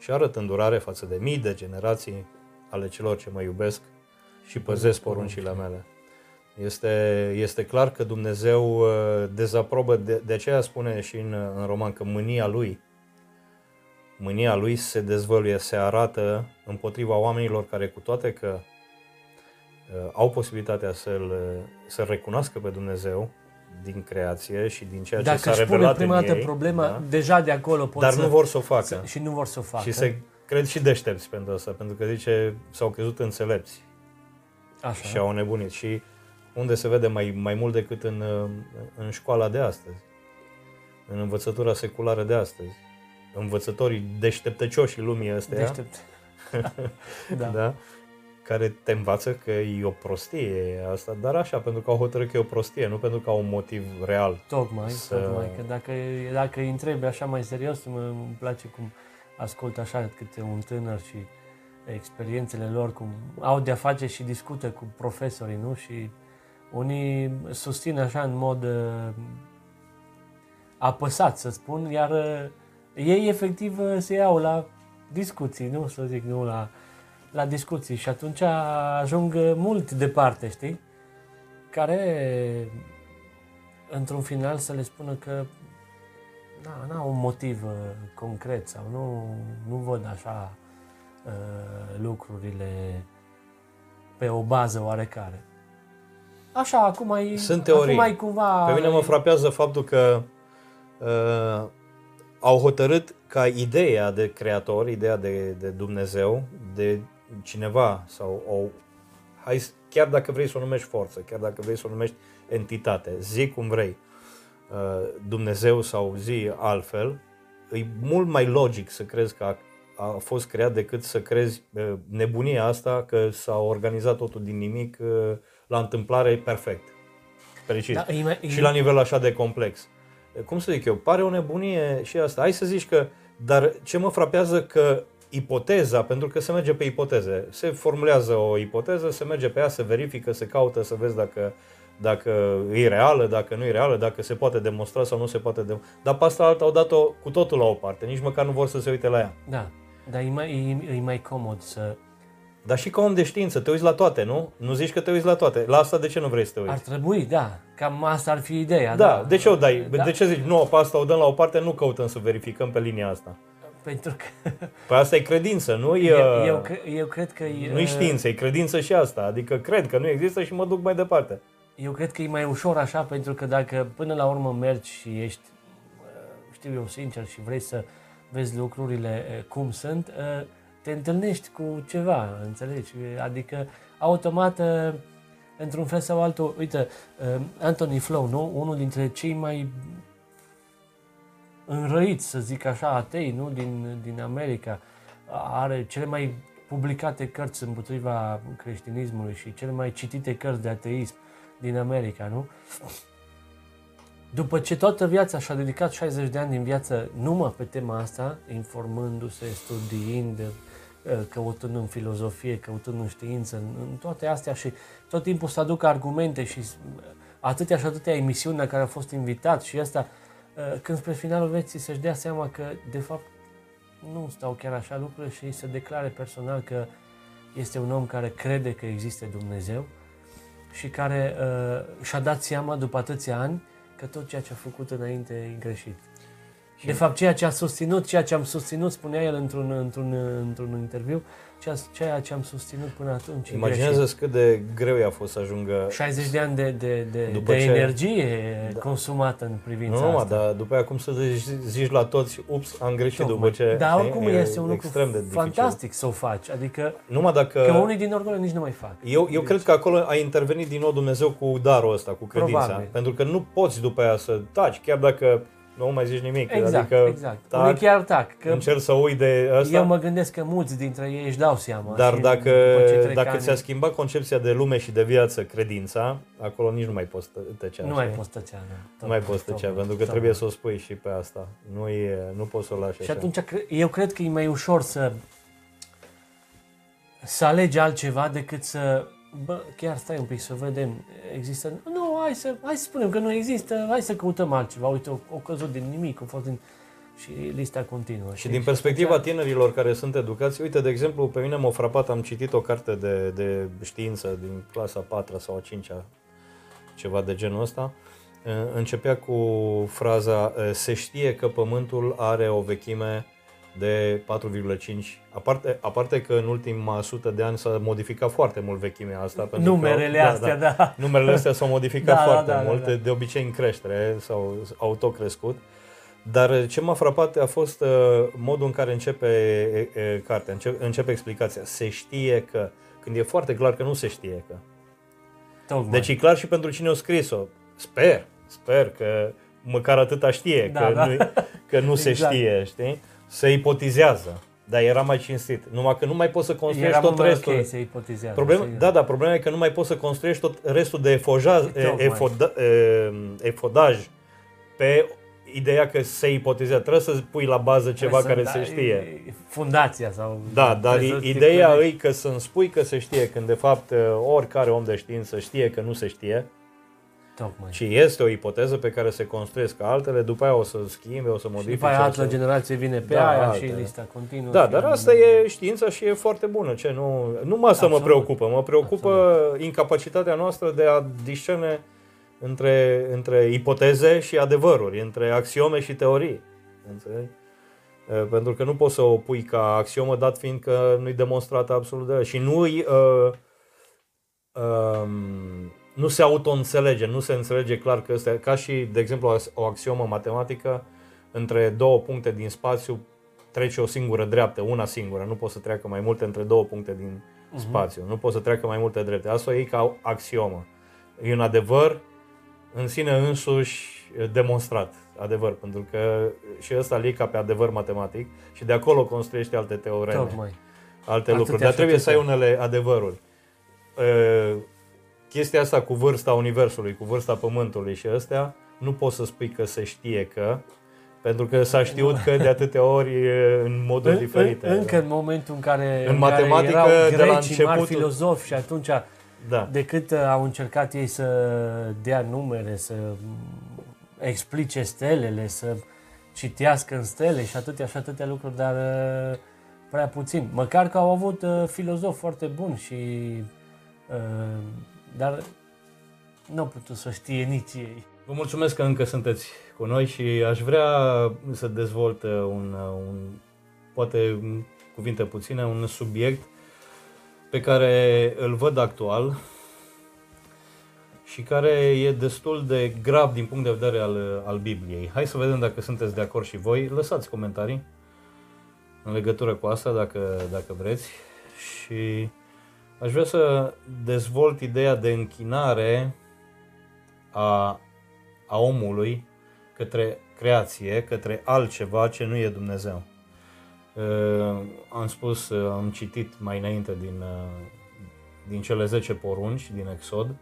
Speaker 1: și arăt îndurare față de mii de generații ale celor ce mă iubesc și păzesc poruncile mele. Este, este clar că Dumnezeu uh, dezaprobă, de, de aceea spune și în, în roman că mânia lui, mânia lui se dezvăluie, se arată împotriva oamenilor care cu toate că uh, au posibilitatea să-l, să recunoască pe Dumnezeu din creație și din ceea ce
Speaker 2: Dacă
Speaker 1: s-a
Speaker 2: își pune
Speaker 1: revelat
Speaker 2: prima
Speaker 1: în
Speaker 2: dată
Speaker 1: ei,
Speaker 2: problema,
Speaker 1: da?
Speaker 2: deja de acolo pot
Speaker 1: dar
Speaker 2: să...
Speaker 1: nu vor să o facă.
Speaker 2: să, și nu vor să o facă.
Speaker 1: Și se cred și deștepți pentru asta, pentru că zice, s-au crezut înțelepți
Speaker 2: Așa.
Speaker 1: și au nebunit. Și unde se vede mai, mai mult decât în, în școala de astăzi, în învățătura seculară de astăzi. Învățătorii deșteptăcioși lumii astea,
Speaker 2: Deștept. da.
Speaker 1: da, care te învață că e o prostie asta, dar așa, pentru că au hotărât că e o prostie, nu pentru că au un motiv real.
Speaker 2: Tocmai,
Speaker 1: Să-
Speaker 2: tocmai, că dacă, dacă îi întrebi așa mai serios, mă, îmi place cum ascult așa câte un tânăr și experiențele lor, cum au de-a face și discută cu profesorii, nu? Și unii susțin așa în mod uh, apăsat, să spun, iar uh, ei efectiv uh, se iau la discuții, nu? Să zic, nu la, la discuții și atunci ajung uh, mult departe, știi? Care într-un final să le spună că nu au un motiv uh, concret sau nu, nu văd așa uh, lucrurile pe o bază oarecare. Așa, acum mai
Speaker 1: Sunt teorii.
Speaker 2: Acum mai cumva...
Speaker 1: Pe mine mă frapează faptul că uh, au hotărât ca ideea de creator, ideea de, de Dumnezeu, de cineva sau o, hai, chiar dacă vrei să o numești forță, chiar dacă vrei să o numești entitate, zi cum vrei, uh, Dumnezeu sau zi altfel, e mult mai logic să crezi că a, a fost creat decât să crezi uh, nebunia asta că s-a organizat totul din nimic uh, la întâmplare perfect. Precis.
Speaker 2: Da, e mai- e-
Speaker 1: Și la nivel așa de complex. Cum să zic eu, pare o nebunie și asta. Hai să zici că, dar ce mă frapează că ipoteza, pentru că se merge pe ipoteze, se formulează o ipoteză, se merge pe ea, se verifică, se caută, să vezi dacă, dacă e reală, dacă nu e reală, dacă se poate demonstra sau nu se poate demonstra. Dar pe asta alta au dat-o cu totul la o parte, nici măcar nu vor să se uite la ea.
Speaker 2: Da, dar e mai, e, e mai comod să...
Speaker 1: Dar și ca om de știință, te uiți la toate, nu? Nu zici că te uiți la toate. La asta de ce nu vrei să te uiți?
Speaker 2: Ar trebui, da, cam asta ar fi ideea.
Speaker 1: Da, de ce o dai?
Speaker 2: Da,
Speaker 1: De ce zici, nu, pe asta o dăm la o parte, nu căutăm să verificăm pe linia asta?
Speaker 2: Pentru că
Speaker 1: Păi asta e credință, nu e,
Speaker 2: eu, eu, cre- eu cred că... e,
Speaker 1: nu e știință, e credință și asta. Adică cred că nu există și mă duc mai departe.
Speaker 2: Eu cred că e mai ușor așa, pentru că dacă până la urmă mergi și ești, uh, știu eu, sincer și vrei să vezi lucrurile uh, cum sunt, uh, te întâlnești cu ceva, înțelegi? Adică, automat, uh, într-un fel sau altul, uite, uh, Anthony Flow, nu? Unul dintre cei mai înrăiți, să zic așa, atei, nu? Din, din America, are cele mai publicate cărți împotriva creștinismului și cele mai citite cărți de ateism din America, nu? După ce toată viața și-a dedicat 60 de ani din viață numai pe tema asta, informându-se, studiind, uh, căutând în filozofie, căutând în știință, în, în toate astea și tot timpul să aducă argumente și uh, atâtea și atâtea emisiuni la care a fost invitat și asta, uh, când spre finalul vieții să-și dea seama că, de fapt, nu stau chiar așa lucrurile și să declare personal că este un om care crede că există Dumnezeu și care uh, și-a dat seama după atâția ani că tot ceea ce a făcut înainte e greșit. De fapt, ceea ce a susținut, ceea ce am susținut, spunea el într-un, într-un, într-un interviu, ceea, ceea ce am susținut până atunci e
Speaker 1: Imaginează cât de greu i-a fost să ajungă...
Speaker 2: greșit. 60 de ani de, de, de,
Speaker 1: După
Speaker 2: de
Speaker 1: ce-
Speaker 2: energie
Speaker 1: Da.
Speaker 2: consumată în privința
Speaker 1: Nu, numai,
Speaker 2: asta.
Speaker 1: dar după aia cum să zici, zici la toți, ups, am greșit
Speaker 2: Tocmai.
Speaker 1: după ce...
Speaker 2: Dar
Speaker 1: știi?
Speaker 2: oricum
Speaker 1: E
Speaker 2: este un lucru
Speaker 1: extrem de dificil.
Speaker 2: fantastic să o faci. Adică
Speaker 1: Numai dacă...
Speaker 2: că unii din orgole nici nu mai fac.
Speaker 1: Eu, eu cred că acolo a intervenit din nou Dumnezeu cu darul ăsta, cu credința.
Speaker 2: Probabil.
Speaker 1: Pentru că nu poți după aia să taci, chiar dacă nu mai zici nimic.
Speaker 2: Exact,
Speaker 1: adică
Speaker 2: exact.
Speaker 1: tac,
Speaker 2: Unii chiar tac. Că
Speaker 1: încerci să ui de ăsta.
Speaker 2: eu mă gândesc că mulți dintre ei își dau seama.
Speaker 1: Dar
Speaker 2: și
Speaker 1: dacă,
Speaker 2: după ce trec
Speaker 1: dacă
Speaker 2: ani,
Speaker 1: ți-a schimbat concepția de lume și de viață, credința, acolo nici nu mai poți tă- tăcea.
Speaker 2: Nu mai
Speaker 1: știi?
Speaker 2: poți tăcea, da.
Speaker 1: Nu mai poți tăcea,
Speaker 2: Tocmai,
Speaker 1: pentru că
Speaker 2: tocmai.
Speaker 1: trebuie să o spui și pe asta. Nu, e, nu poți să o lași
Speaker 2: Și
Speaker 1: așa.
Speaker 2: atunci cre- eu cred că e mai ușor să să alegi altceva decât să bă, chiar stai un pic să vedem, există, nu, hai să, hai să spunem că nu există, hai să căutăm altceva, uite, o, o căzut din nimic, o fost din... și lista continuă.
Speaker 1: Și din perspectiva tinerilor care sunt educați, uite, de exemplu, pe mine m-a frapat, am citit o carte de, de știință din clasa 4 sau a 5 ceva de genul ăsta. Uh, Începea cu fraza uh, Se știe că Pământul are o vechime de 4,5. Aparte, aparte că în ultima sută de ani s-a modificat foarte mult vechimea asta. pentru
Speaker 2: Numerele
Speaker 1: că,
Speaker 2: astea, da.
Speaker 1: Numerele astea s-au modificat
Speaker 2: Da, da,
Speaker 1: foarte
Speaker 2: da, da,
Speaker 1: mult,
Speaker 2: da.
Speaker 1: de obicei în creștere sau autocrescut. Dar uh, ce m-a frapat a fost uh, modul în care începe e, e, cartea, începe, începe explicația. Se știe că, când e foarte clar că nu se știe că.
Speaker 2: Tocmai.
Speaker 1: Deci e clar și pentru cine a scris-o. Sper, sper că măcar atâta știe,
Speaker 2: Da,
Speaker 1: că,
Speaker 2: da.
Speaker 1: Nu, că nu se
Speaker 2: Exact.
Speaker 1: știe, știi? Se ipotizează. Dar era mai cinstit. Numai că nu mai poți să construiești
Speaker 2: Era
Speaker 1: tot
Speaker 2: mult mai
Speaker 1: restul.
Speaker 2: ok să ipotizează.
Speaker 1: Problema,
Speaker 2: știi?
Speaker 1: da, da, problema e că nu mai poți să construiești tot restul de efojaj,
Speaker 2: Tocmai.
Speaker 1: efoda, e, efodaj pe ideea că se ipotizează. Trebuie să pui la bază ceva
Speaker 2: Trebuie
Speaker 1: care
Speaker 2: să-
Speaker 1: se
Speaker 2: da,
Speaker 1: știe.
Speaker 2: e- Fundația sau...
Speaker 1: Da, dar
Speaker 2: trebuie să
Speaker 1: ideea
Speaker 2: stipulezi.
Speaker 1: e că să-mi spui că se știe, când de fapt oricare om de știință știe că nu se știe,
Speaker 2: Tocmai.
Speaker 1: ci este o ipoteză pe care se construiesc altele, după aia o să schimbe, o să
Speaker 2: Și
Speaker 1: modifice.
Speaker 2: după aia
Speaker 1: o
Speaker 2: altă
Speaker 1: să...
Speaker 2: generație vine pe
Speaker 1: Da,
Speaker 2: aia
Speaker 1: alte.
Speaker 2: și lista continuă.
Speaker 1: Da,
Speaker 2: și-
Speaker 1: dar asta e știința și e foarte bună. Ce, nu, nu asta mă
Speaker 2: Absolut.
Speaker 1: preocupă. Mă preocupă incapacitatea noastră de a discerne între, între ipoteze și adevăruri, între axiome și teorii. Înțelegi? Uh, pentru că nu poți să o pui ca axiomă, dat fiind că nu-i demonstrată absolut de Și nu uh, uh, nu se auto-înțelege, nu se înțelege clar că este ca și, de exemplu, o axiomă matematică, între două puncte din spațiu trece o singură dreaptă, una singură, nu poți să treacă mai multe între două puncte din uh-huh. spațiu, nu poți să treacă mai multe drepte. Asta e ca axiomă. E un adevăr în sine însuși demonstrat, adevăr, pentru că și ăsta e ca pe adevăr matematic și de acolo construiește alte teoreme,
Speaker 2: Tocmai.
Speaker 1: alte lucruri, dar trebuie să ai unele adevăruri. Chestia asta cu vârsta Universului, cu vârsta Pământului și astea, nu poți să spui că se știe că, pentru că s-a știut că de atâtea ori în moduri în, diferite.
Speaker 2: În, încă în momentul în care,
Speaker 1: în, în matematică,
Speaker 2: care erau
Speaker 1: de la început,
Speaker 2: mari filozofi și atunci da. decât au încercat ei să dea numere, să explice stelele, să citească în stele și atâtea și atâtea lucruri, dar uh, prea puțin. Măcar că au avut uh, filozofi foarte buni și uh, dar nu au putut să știe nici ei.
Speaker 1: Vă mulțumesc că încă sunteți cu noi și aș vrea să dezvolt un, un poate cuvinte puține, un subiect pe care îl văd actual și care e destul de grav din punct de vedere al, al Bibliei. Hai să vedem dacă sunteți de acord și voi. Lăsați comentarii în legătură cu asta dacă, dacă vreți. Și aș vrea să dezvolt ideea de închinare a, a omului către creație, către altceva ce nu e Dumnezeu. Uh, am spus, uh, am citit mai înainte din, uh, din cele 10 porunci din Exod,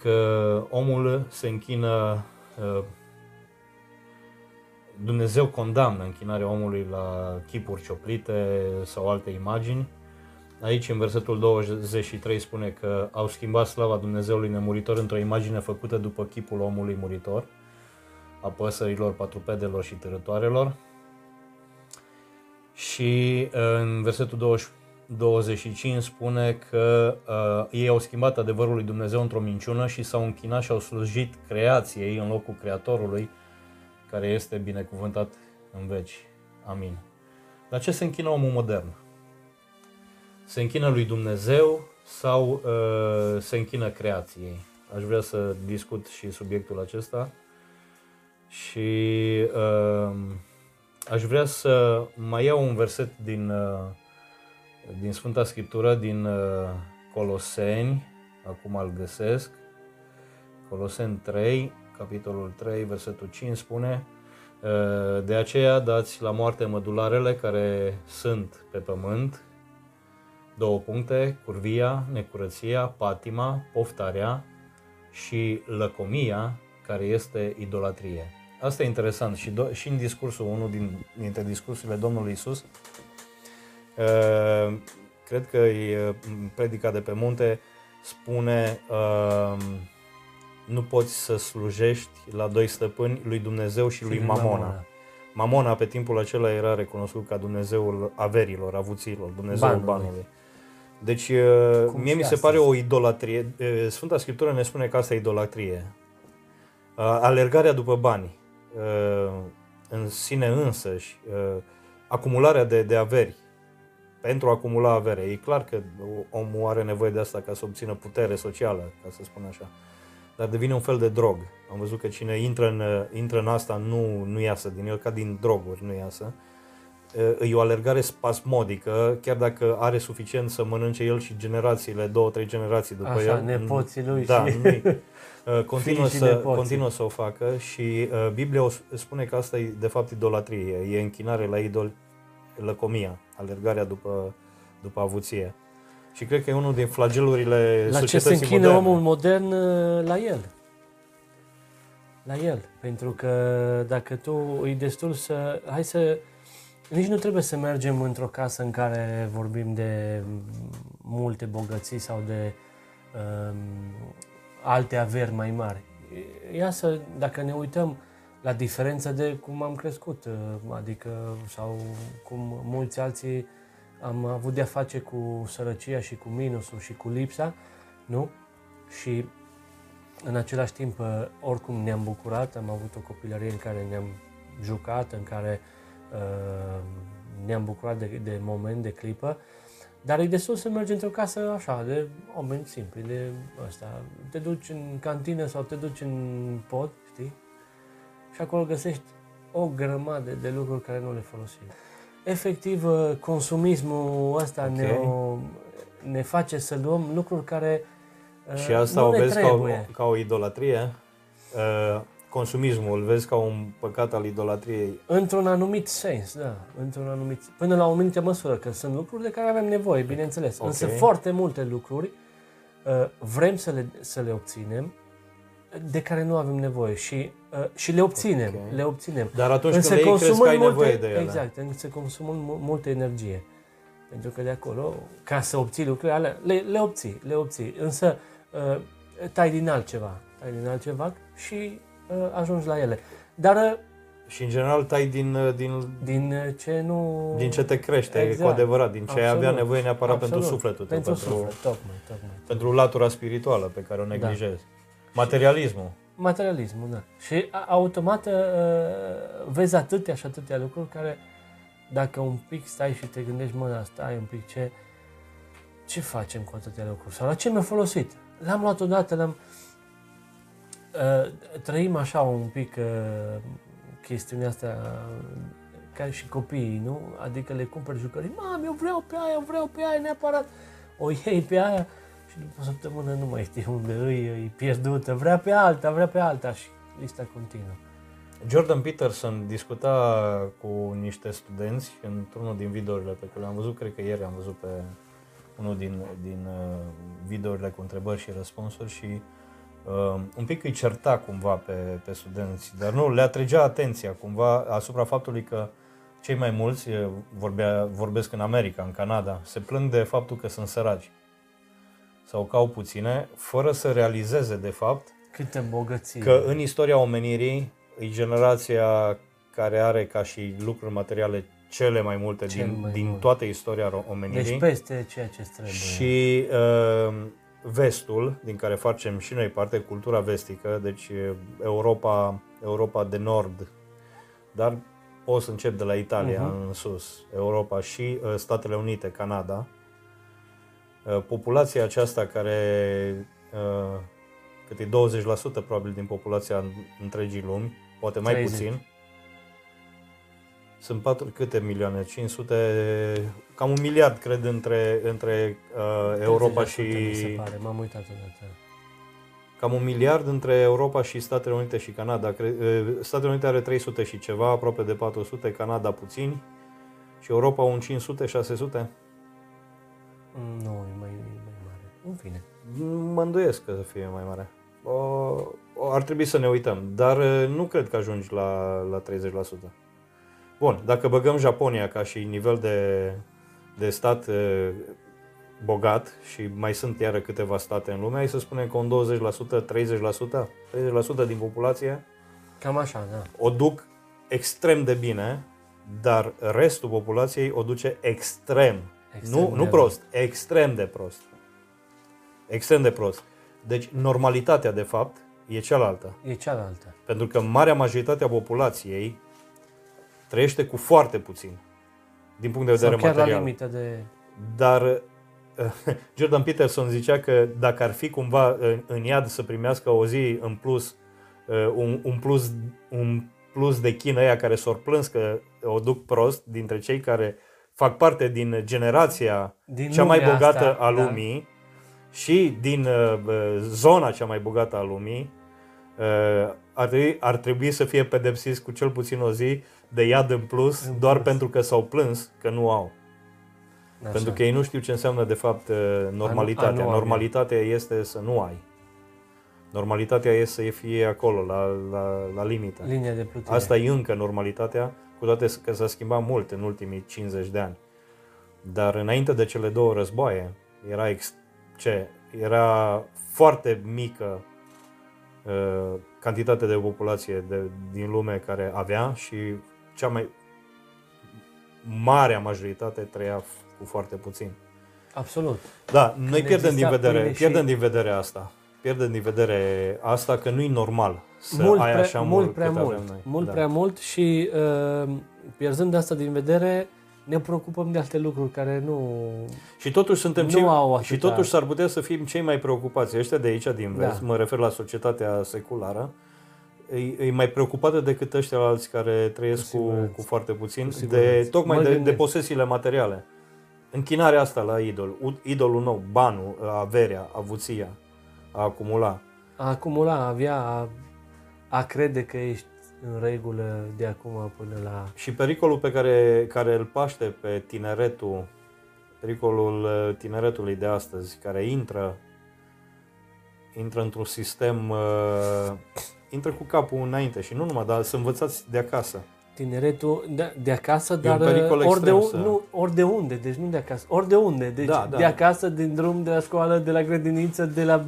Speaker 1: că omul se închină, uh, Dumnezeu condamnă închinarea omului la chipuri cioplite sau alte imagini. Aici, în versetul 23, spune că au schimbat slava Dumnezeului nemuritor într-o imagine făcută după chipul omului muritor, a păsărilor, patrupedelor și târătoarelor. Și uh, în versetul 20, 25 spune că uh, ei au schimbat adevărul lui Dumnezeu într-o minciună și s-au închinat și au slujit creației în locul Creatorului, care este binecuvântat în veci. Amin. La ce se închină omul modern? Se închină lui Dumnezeu sau uh, se închină creației? Aș vrea să discut și subiectul acesta și uh, aș vrea să mai iau un verset din uh, din Sfânta Scriptură, din uh, Coloseni, acum îl găsesc, Coloseni 3, capitolul 3, versetul 5 spune uh, De aceea dați la moarte mădularele care sunt pe pământ, două puncte, curvia, necurăția, patima, poftarea și lăcomia, care este idolatrie. Asta e interesant și, do- și în discursul, unul din, dintre discursurile Domnului Isus, Uh, cred că e predica de pe munte spune uh, nu poți să slujești la doi stăpâni, lui Dumnezeu și lui Mamona. Mamona. Mamona pe timpul acela era recunoscut ca Dumnezeul averilor, avuților, Dumnezeul banului. banului. Deci uh, Cum mie mi se pare o idolatrie. Sfânta Scriptură ne spune că asta e idolatrie. Alergarea după bani în sine însăși, acumularea de, de averi, pentru a acumula avere. E clar că omul are nevoie de asta ca să obțină putere socială, ca să spun așa. Dar devine un fel de drog. Am văzut că cine intră în, intră în asta nu, nu iasă din el, ca din droguri nu iasă. E o alergare spasmodică, chiar dacă are suficient să mănânce el și generațiile, două, trei generații după
Speaker 2: Așa,
Speaker 1: el.
Speaker 2: nepoții lui
Speaker 1: da,
Speaker 2: și...
Speaker 1: continuă, să, continuă să o facă și Biblia o spune că asta e de fapt idolatrie, e închinare la idoli lăcomia, alergarea după, după avuție. Și cred că e unul din flagelurile
Speaker 2: La ce se închină moderne. omul modern uh, la el. La el. Pentru că dacă tu îi destul să... Hai să... Nici nu trebuie să mergem într-o casă în care vorbim de multe bogății sau de um, alte averi mai mari. Ia să, dacă ne uităm la diferență de cum am crescut, uh, adică sau cum mulți alții am avut de-a face cu sărăcia și cu minusul și cu lipsa, nu? Și în același timp, uh, oricum ne-am bucurat, am avut o copilărie în care ne-am jucat, în care uh, ne-am bucurat de, de moment, de clipă, dar e destul să mergi într-o casă așa, de oameni simpli, de ăsta. Te duci în cantină sau te duci în pod, știi? Și acolo găsești o grămadă de lucruri care nu le folosim. Efectiv, uh, consumismul ăsta
Speaker 1: Ok.
Speaker 2: ne, ne face să luăm lucruri care uh,
Speaker 1: Și asta
Speaker 2: nu
Speaker 1: o
Speaker 2: ne
Speaker 1: vezi ca o,
Speaker 2: trebuie.
Speaker 1: ca o idolatrie? Uh, consumismul îl vezi ca un păcat al idolatriei?
Speaker 2: Într-un anumit sens, da. Într-un anumit, până la o anumită măsură, că sunt lucruri de care avem nevoie, bineînțeles.
Speaker 1: Ok.
Speaker 2: Însă foarte multe lucruri uh, vrem să le, să le obținem de care nu avem nevoie și, uh, și le obținem,
Speaker 1: Ok.
Speaker 2: le obținem.
Speaker 1: Dar atunci
Speaker 2: Însă
Speaker 1: când le iei, crezi că
Speaker 2: consumăm
Speaker 1: ai
Speaker 2: multe,
Speaker 1: nevoie de ele.
Speaker 2: Exact, însă consumăm mu- multă energie. Pentru că de acolo, ca să obții lucrurile alea, le, le obții, le obții. Însă uh, tai din altceva, tai din altceva și uh, ajungi la ele. Dar uh,
Speaker 1: Și în general tai din, uh, din,
Speaker 2: din uh, ce nu...
Speaker 1: din ce te crește,
Speaker 2: Exact.
Speaker 1: cu adevărat, din ce ai avea
Speaker 2: Absolut.
Speaker 1: nevoie neapărat
Speaker 2: Absolut.
Speaker 1: pentru sufletul tău,
Speaker 2: Pentru,
Speaker 1: pentru,
Speaker 2: suflet, tocmai, tocmai.
Speaker 1: pentru latura spirituală pe care o neglijezi. Materialismul.
Speaker 2: Materialismul, da. Și a- automat uh, vezi atâtea și atâtea lucruri care dacă un pic stai și te gândești, mă, dar stai un pic, ce, ce facem cu atâtea lucruri? Sau la ce mi-a folosit? L-am luat odată, l-am... Uh, trăim așa un pic uh, chestiunea asta ca și copiii, nu? Adică le cumperi jucării, mam, eu vreau pe aia, eu vreau pe aia neapărat. O iei pe aia și după o săptămână nu mai știi unde îi, e pierdută, vrea pe alta, vrea pe alta și lista continuă.
Speaker 1: Jordan Peterson discuta cu niște studenți într-unul din videourile pe care le-am văzut, cred că ieri am văzut pe unul din, din uh, videourile cu întrebări și răspunsuri și uh, un pic îi certa cumva pe, pe studenți, dar nu, le atragea atenția cumva asupra faptului că cei mai mulți, uh, vorbea, vorbesc în America, în Canada, se plâng de faptul că sunt săraci sau că au puține, fără să realizeze de fapt
Speaker 2: Câte bogății.
Speaker 1: că în istoria omenirii e generația care are ca și lucruri materiale cele mai multe
Speaker 2: Cel
Speaker 1: din,
Speaker 2: mai
Speaker 1: din
Speaker 2: mult.
Speaker 1: toată istoria ro- omenirii.
Speaker 2: deci peste ceea ce trebuie.
Speaker 1: și uh, vestul, din care facem și noi parte, cultura vestică, deci uh, Europa, Europa de Nord, dar o să încep de la Italia
Speaker 2: Mhm.
Speaker 1: în sus, Europa și uh, Statele Unite, Canada. Uh, populația aceasta care uh, cât e 20% probabil din populația întregii lumi, poate mai
Speaker 2: 30.
Speaker 1: puțin. Sunt patru, câte milioane? 500, cam un miliard, cred, între, între uh, Europa
Speaker 2: 30%
Speaker 1: și...
Speaker 2: Mi se pare, m-am uitat odată.
Speaker 1: Cam un miliard între Europa și Statele Unite și Canada. Cre- uh, Statele Unite are 300 și ceva, aproape de 400, Canada puțini. Și Europa un 500-600.
Speaker 2: Mm, Nu, e mai, e mai mare. În fine.
Speaker 1: Mă îndoiesc că să fie mai mare. O, o, ar trebui să ne uităm, dar uh, nu cred că ajungi la, la 30%. Bun, dacă băgăm Japonia ca și nivel de, de stat uh, bogat și mai sunt iară câteva state în lume, hai să spunem că un 20%, 30%, 30% din populație
Speaker 2: Cam așa, da.
Speaker 1: o duc extrem de bine, dar restul populației o duce extrem.
Speaker 2: Extrem
Speaker 1: nu,
Speaker 2: de
Speaker 1: nu
Speaker 2: rău.
Speaker 1: prost, extrem de prost. Extrem de prost. Deci normalitatea, de fapt, e cealaltă.
Speaker 2: E cealaltă.
Speaker 1: Pentru că marea majoritate a populației trăiește cu foarte puțin, din punct de vedere
Speaker 2: Sau chiar la
Speaker 1: material.
Speaker 2: limită de...
Speaker 1: Dar uh, Jordan Peterson zicea că dacă ar fi cumva în, în iad să primească o zi în plus, uh, un, un plus, un plus de chină aia care s-au plâns că o duc prost dintre cei care fac parte din generația
Speaker 2: Din
Speaker 1: cea mai
Speaker 2: lumea
Speaker 1: bogată
Speaker 2: asta,
Speaker 1: a
Speaker 2: da.
Speaker 1: lumii și din uh, uh, zona cea mai bogată a lumii, uh, ar, trebui, ar trebui să fie pedepsiți cu cel puțin o zi de iad în plus,
Speaker 2: În
Speaker 1: doar
Speaker 2: plus.
Speaker 1: pentru că s-au plâns că nu au.
Speaker 2: Așa.
Speaker 1: Pentru că ei nu știu ce înseamnă de fapt uh, normalitatea.
Speaker 2: A nu avea.
Speaker 1: Normalitatea este să nu ai. Normalitatea este să fie acolo, la, la, la limită.
Speaker 2: Linia de plutire.
Speaker 1: Asta e încă normalitatea, cu toate că s-a schimbat mult în ultimii 50 de ani. Dar înainte de cele două războaie, era, ex, ce, era foarte mică uh, cantitate de populație de, din lume care avea și cea mai marea majoritate trăia f- cu foarte puțin.
Speaker 2: Absolut.
Speaker 1: Da, noi
Speaker 2: Când
Speaker 1: pierdem din
Speaker 2: exista
Speaker 1: vedere,
Speaker 2: pâine și-
Speaker 1: pierdem din vedere asta. pierdem din vedere asta că nu e normal să
Speaker 2: mult
Speaker 1: ai
Speaker 2: prea,
Speaker 1: așa
Speaker 2: mult
Speaker 1: mult
Speaker 2: prea
Speaker 1: cât
Speaker 2: mult,
Speaker 1: avem noi.
Speaker 2: mult
Speaker 1: da.
Speaker 2: prea mult și uh, pierzând asta din vedere, ne preocupăm de alte lucruri care nu...
Speaker 1: Și totuși suntem
Speaker 2: Nu
Speaker 1: cei,
Speaker 2: au
Speaker 1: și
Speaker 2: atâta-
Speaker 1: totuși s-ar putea să fim cei mai preocupați. Ăștia de aici din vest,
Speaker 2: Da.
Speaker 1: mă refer la societatea seculară, e, e mai preocupată decât ăștia alții care trăiesc
Speaker 2: Cu
Speaker 1: cu,
Speaker 2: siguranță.
Speaker 1: cu foarte puțin,
Speaker 2: Cu
Speaker 1: de,
Speaker 2: siguranță.
Speaker 1: tocmai
Speaker 2: Mă
Speaker 1: de, de
Speaker 2: gândesc.
Speaker 1: posesiile materiale. Închinarea asta la idol, U- idolul nou, banul, averea, avuția, a acumula.
Speaker 2: A acumula, a avea, a, a crede că ești în regulă de acum până la...
Speaker 1: Și pericolul pe care, care îl paște pe tineretul, pericolul uh, tineretului de astăzi, care intră, intră într-un sistem, uh, intră cu capul înainte și nu numai, dar să învățați de acasă.
Speaker 2: Tineretul de, de acasă,
Speaker 1: un
Speaker 2: dar
Speaker 1: pericol
Speaker 2: ori de,
Speaker 1: extrem
Speaker 2: un,
Speaker 1: să-
Speaker 2: nu, ori de unde, deci nu de acasă, ori de unde, deci
Speaker 1: Da, da.
Speaker 2: de acasă, din drum, de la școală, de la grădiniță, de la...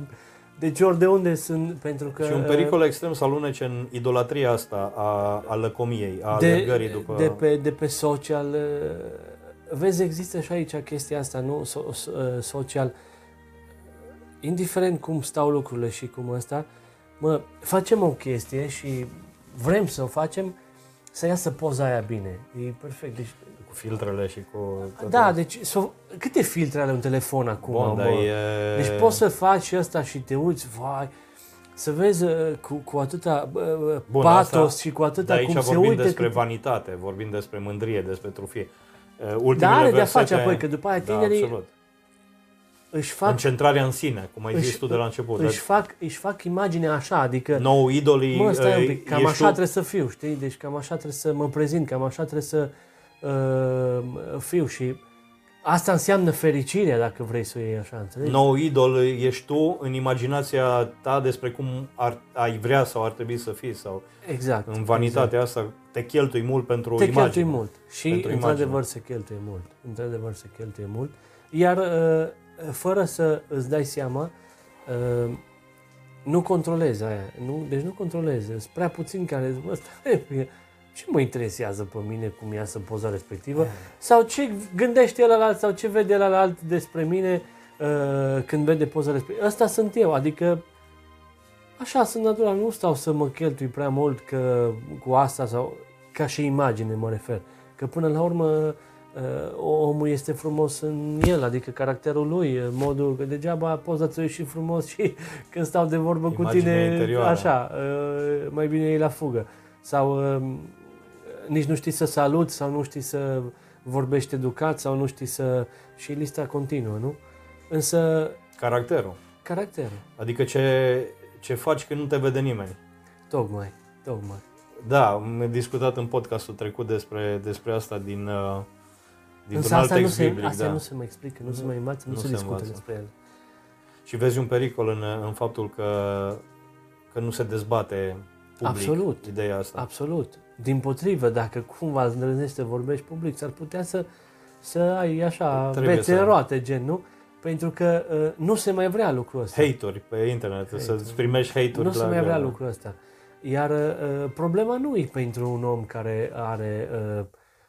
Speaker 2: Deci ori de unde sunt, pentru că...
Speaker 1: și un pericol extrem să alunece în idolatria asta a, a lăcomiei, a
Speaker 2: de,
Speaker 1: alergării după...
Speaker 2: de, pe, de pe social. uh, Vezi, există și aici chestia asta, nu? So, so, uh, social. Indiferent cum stau lucrurile și cum ăsta, mă, facem o chestie și vrem să o facem să iasă poza aia bine. E perfect. Deci,
Speaker 1: cu filtrele și cu... toate
Speaker 2: da,
Speaker 1: astea.
Speaker 2: deci so, câte filtre are un telefon acum,
Speaker 1: Bun,
Speaker 2: mă?
Speaker 1: dar e...
Speaker 2: Deci poți să faci și asta și te uiți, vai, să vezi uh, cu, cu atâta uh,
Speaker 1: Bun,
Speaker 2: patos
Speaker 1: asta-
Speaker 2: și cu atâta
Speaker 1: Dar aici
Speaker 2: cum se
Speaker 1: vorbim
Speaker 2: uite.
Speaker 1: despre
Speaker 2: cât-
Speaker 1: vanitate, vorbim despre mândrie, despre trufie. Uh,
Speaker 2: Dar
Speaker 1: Ultimele
Speaker 2: are de-a
Speaker 1: versete-
Speaker 2: face apoi, că după aia
Speaker 1: da,
Speaker 2: tinerii
Speaker 1: absolut.
Speaker 2: Își fac,
Speaker 1: Concentrarea în sine, cum ai zis
Speaker 2: își,
Speaker 1: tu de la început.
Speaker 2: își, fac, își fac imaginea așa, adică,
Speaker 1: nou idolii
Speaker 2: mă, stai un
Speaker 1: uh,
Speaker 2: pic, cam
Speaker 1: ești
Speaker 2: așa
Speaker 1: tu.
Speaker 2: trebuie să fiu, știi? Deci cam așa trebuie să mă prezint, cam așa trebuie să uh, fiu și asta înseamnă fericirea, dacă vrei să o iei așa, înțelegi?
Speaker 1: Nou idol ești tu în imaginația ta despre cum ar, ai vrea sau ar trebui să fii sau
Speaker 2: Exact.
Speaker 1: în vanitatea asta te cheltui mult pentru
Speaker 2: te
Speaker 1: imagine.
Speaker 2: cheltui mult și
Speaker 1: Pentru
Speaker 2: într-adevăr
Speaker 1: imagine.
Speaker 2: se cheltuie mult. Într-adevăr se cheltuie mult. Iar uh, fără să îți dai seama, uh, nu controlezi aia. Nu, deci nu controlezi. Sunt prea puțini care zic, "Bă, stai, ce mă interesează pe mine cum iasă poza respectivă? Sau ce gândește el alt sau ce vede el alt despre mine uh, când vede poza respectivă? Ăsta sunt eu, adică Așa sunt natural, nu stau să mă cheltui prea mult că, cu asta sau ca și imagine mă refer. Că până la urmă uh, omul este frumos în el, adică caracterul lui, uh, modul că degeaba poza ți și frumos și când stau de vorbă cu
Speaker 1: Imaginea
Speaker 2: tine,
Speaker 1: interioară.
Speaker 2: așa, uh, mai bine e la fugă. Sau uh, nici nu știi să saluți sau nu știi să vorbești educat sau nu știi să... și lista continuă, nu? Însă
Speaker 1: Caracterul.
Speaker 2: caracterul,
Speaker 1: Adică ce, ce faci când nu te vede nimeni.
Speaker 2: tocmai, tocmai.
Speaker 1: Da, am discutat în podcastul trecut despre, despre asta din, uh, din
Speaker 2: Însă
Speaker 1: un alt
Speaker 2: asta, nu
Speaker 1: text
Speaker 2: se,
Speaker 1: biblic.
Speaker 2: asta
Speaker 1: da.
Speaker 2: nu se mai explică, nu se
Speaker 1: Nu.
Speaker 2: mai învață, nu,
Speaker 1: Nu
Speaker 2: se,
Speaker 1: se
Speaker 2: discută
Speaker 1: învață.
Speaker 2: despre el.
Speaker 1: Și vezi un pericol în, în faptul că, că nu se dezbate public
Speaker 2: Absolut.
Speaker 1: ideea asta.
Speaker 2: Absolut. Din potrivă, dacă cumva îndrăznești să vorbești public, s-ar putea să, să ai așa
Speaker 1: Trebuie
Speaker 2: bețe
Speaker 1: să-
Speaker 2: în roate, gen, nu? Pentru că uh, nu se mai vrea lucrul ăsta.
Speaker 1: Hateri pe internet,
Speaker 2: Hateri.
Speaker 1: să-ți primești hate-uri
Speaker 2: nu se
Speaker 1: la
Speaker 2: mai vrea
Speaker 1: greu.
Speaker 2: lucrul ăsta. Iar uh, problema nu e pentru un om care are uh,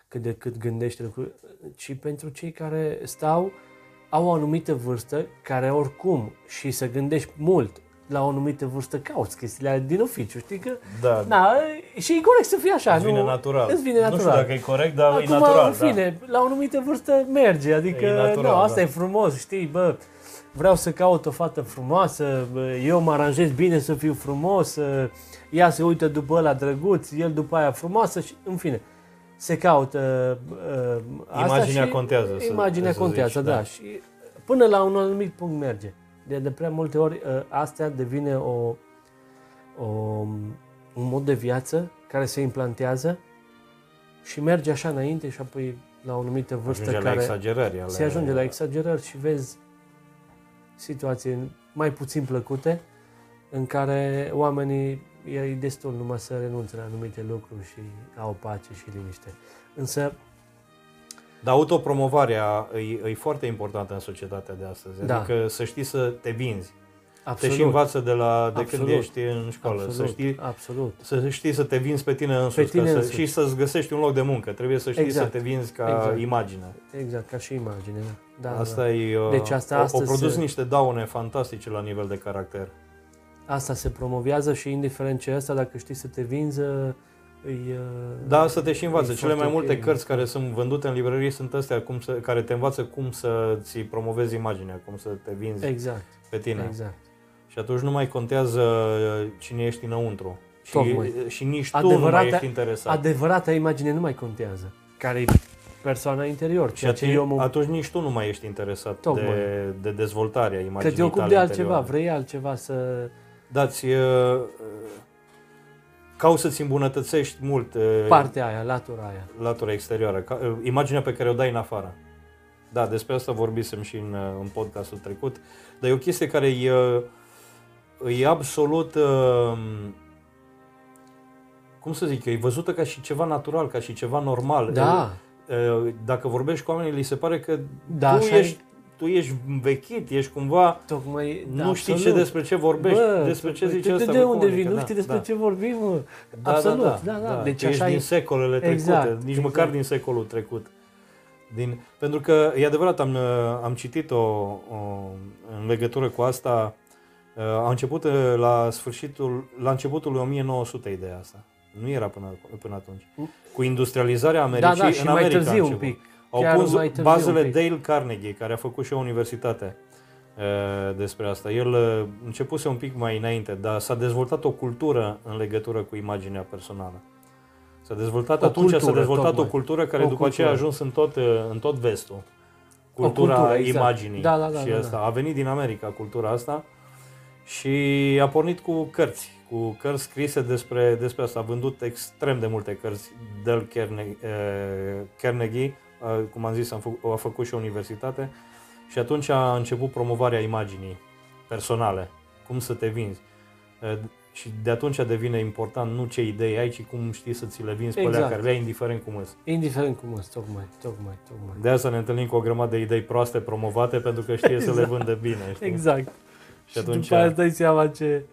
Speaker 2: cât de cât gândește lucruri, ci pentru cei care stau, au o anumită vârstă, care oricum și să gândești mult la o anumită vârstă, cauți chestiile alea din oficiu, știi că
Speaker 1: Da,
Speaker 2: Da, și e corect să fie așa,
Speaker 1: îți
Speaker 2: nu?
Speaker 1: vine natural.
Speaker 2: Îți vine
Speaker 1: Nu știu
Speaker 2: natural.
Speaker 1: dacă e corect, dar
Speaker 2: Acum,
Speaker 1: e natural.
Speaker 2: în fine,
Speaker 1: da.
Speaker 2: la o anumită vârstă merge, adică,
Speaker 1: E natural,
Speaker 2: nu, asta
Speaker 1: da.
Speaker 2: e frumos, știi, bă, vreau să caut o fată frumoasă, bă, eu mă aranjez bine să fiu frumos, ă, ea se uită după ăla drăguț, el după aia frumoasă și, în fine, se caută uh, asta
Speaker 1: Imaginea
Speaker 2: și
Speaker 1: contează, să-
Speaker 2: Imaginea
Speaker 1: să
Speaker 2: contează,
Speaker 1: zici,
Speaker 2: da.
Speaker 1: da.
Speaker 2: Și până la un anumit punct merge. De, de prea multe ori uh, astea devine o, o, un mod de viață care se implantează și merge așa înainte și apoi la o anumită vârstă
Speaker 1: Ajunge la
Speaker 2: care
Speaker 1: exagerări. Ale,
Speaker 2: se ajunge la exagerări și vezi situații mai puțin plăcute în care oamenii e destul numai să renunțe la anumite lucruri și au pace și liniște. Însă,
Speaker 1: Dar autopromovarea e, e foarte importantă în societatea de astăzi.
Speaker 2: Da.
Speaker 1: Adică să știi să te vinzi.
Speaker 2: absolut,
Speaker 1: Te și învață de, la, de când
Speaker 2: Absolut.
Speaker 1: ești în școală.
Speaker 2: absolut,
Speaker 1: Să știi
Speaker 2: absolut.
Speaker 1: să știi să te vinzi pe tine însuți,
Speaker 2: tine
Speaker 1: ca să,
Speaker 2: însuți.
Speaker 1: și să-ți găsești un loc de muncă. Trebuie să știi
Speaker 2: Exact.
Speaker 1: să te vinzi ca
Speaker 2: Exact.
Speaker 1: imagine.
Speaker 2: Exact, ca și imagine. Da, da,
Speaker 1: Asta
Speaker 2: da.
Speaker 1: e, uh,
Speaker 2: Deci asta
Speaker 1: o, o
Speaker 2: astăzi
Speaker 1: produs
Speaker 2: se-
Speaker 1: niște daune fantastice la nivel de caracter.
Speaker 2: Asta se promovează și indiferent ce e asta, dacă știi să te vinzi, îi, uh,
Speaker 1: Da, să te și învață.
Speaker 2: E
Speaker 1: Cele mai
Speaker 2: foarte
Speaker 1: multe
Speaker 2: ok.
Speaker 1: cărți care sunt vândute în librării sunt astea cum să, care te învață cum să ți promovezi imaginea, cum să te vinzi
Speaker 2: exact,
Speaker 1: pe tine.
Speaker 2: exact.
Speaker 1: Și atunci nu mai contează uh, cine ești înăuntru. Și,
Speaker 2: Tocmai.
Speaker 1: și nici tu nu
Speaker 2: Adevărata-
Speaker 1: mai ești interesat.
Speaker 2: Adevărata imagine nu mai contează. Care e persoana interior,
Speaker 1: și
Speaker 2: ceea ce
Speaker 1: atunci,
Speaker 2: eu mă...
Speaker 1: atunci nici tu nu mai ești interesat
Speaker 2: Tocmai.
Speaker 1: de, de dezvoltarea imaginii
Speaker 2: Că te ocupi
Speaker 1: tale
Speaker 2: de altceva,
Speaker 1: interioare.
Speaker 2: vrei altceva să...
Speaker 1: Da-ți, uh, uh, cauți să-ți îmbunătățești mult uh,
Speaker 2: Partea aia, latura aia.
Speaker 1: latura exterioară, ca, uh, imaginea pe care o dai în afară. Da, despre asta vorbisem și în, uh, în podcastul trecut, dar e o chestie care e, uh, e absolut, uh, cum să zic eu, e văzută ca și ceva natural, ca și ceva normal.
Speaker 2: Da,
Speaker 1: Uh, Dacă vorbești cu oamenii, li se pare că
Speaker 2: da,
Speaker 1: tu,
Speaker 2: așa e.
Speaker 1: ești, tu ești învechit, ești cumva,
Speaker 2: Tocmai, da,
Speaker 1: nu știi ce
Speaker 2: absolut.
Speaker 1: despre ce vorbești,
Speaker 2: Bă,
Speaker 1: despre ce
Speaker 2: de-
Speaker 1: zice
Speaker 2: de,
Speaker 1: ăsta.
Speaker 2: de
Speaker 1: bă,
Speaker 2: unde
Speaker 1: comunică,
Speaker 2: vin? Nu
Speaker 1: da,
Speaker 2: știi despre
Speaker 1: da.
Speaker 2: ce vorbim, mă.
Speaker 1: Da,
Speaker 2: Absolut,
Speaker 1: da,
Speaker 2: da, da. Deci
Speaker 1: tu ești
Speaker 2: așa
Speaker 1: din
Speaker 2: e.
Speaker 1: secolele trecute,
Speaker 2: Exact,
Speaker 1: nici
Speaker 2: exact.
Speaker 1: măcar din secolul trecut. Din, pentru că, e adevărat, am, uh, am citit-o o, în legătură cu asta, uh, a început uh, la sfârșitul, la începutul lui 1900 ideea asta. Nu era până, până atunci. Cu industrializarea
Speaker 2: Da,
Speaker 1: Americii,
Speaker 2: da, și
Speaker 1: în
Speaker 2: mai
Speaker 1: America a
Speaker 2: târziu un
Speaker 1: început.
Speaker 2: pic.
Speaker 1: Au
Speaker 2: Chiar
Speaker 1: pus
Speaker 2: mai târziu
Speaker 1: bazele
Speaker 2: un pic.
Speaker 1: Dale Carnegie, care a făcut și o universitate uh, despre asta. El uh, începuse un pic mai înainte, dar s-a dezvoltat o cultură în legătură cu imaginea personală. S-a dezvoltat
Speaker 2: O
Speaker 1: atunci, s-a
Speaker 2: cultură,
Speaker 1: dezvoltat
Speaker 2: tocmai.
Speaker 1: o cultură care
Speaker 2: O
Speaker 1: după aceea a
Speaker 2: cultură.
Speaker 1: ajuns în tot, uh, în tot vestul. Cultura
Speaker 2: cultură, exact.
Speaker 1: imaginii
Speaker 2: Da, da, da,
Speaker 1: și
Speaker 2: da,
Speaker 1: asta. A venit din America cultura asta și a pornit cu cărți, cu cărți scrise despre, despre asta. A vândut extrem de multe cărți. Dale Carnegie, uh, Carnegie uh, cum am zis, am fă, a făcut și o universitate și atunci a început promovarea imaginii personale, cum să te vinzi. Uh, și de atunci devine important nu ce idei ai, ci cum știi să ți le vinzi pe alea
Speaker 2: Exact.
Speaker 1: care le ai, indiferent cum îți.
Speaker 2: Indiferent cum îți, tocmai, tocmai, tocmai.
Speaker 1: De asta ne întâlnim cu o grămadă de idei proaste promovate pentru că știe să le
Speaker 2: Exact.
Speaker 1: vândă bine. Știi?
Speaker 2: Exact.
Speaker 1: Și
Speaker 2: Și
Speaker 1: atunci,
Speaker 2: după aia îți dai seama ce...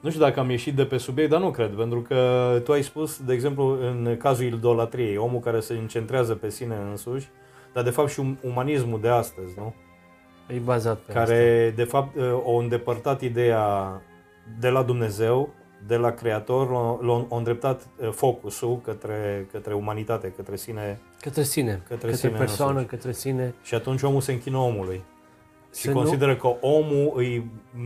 Speaker 1: nu știu dacă am ieșit de pe subiect, dar nu cred, pentru că tu ai spus, de exemplu, în cazul idolatriei, omul care se încentrează pe sine însuși, dar de fapt și um- umanismul de astăzi, nu?
Speaker 2: E bazat pe asta.
Speaker 1: care de fapt o îndepărtat ideea de la Dumnezeu, de la Creator, l-a- l-a a îndreptat uh, focusul către, către umanitate, către sine
Speaker 2: Către sine,
Speaker 1: Către
Speaker 2: către,
Speaker 1: sine
Speaker 2: persoană,
Speaker 1: însuși.
Speaker 2: către sine.
Speaker 1: și atunci omul se închină omului. Și
Speaker 2: Să nu-
Speaker 1: consideră că omul e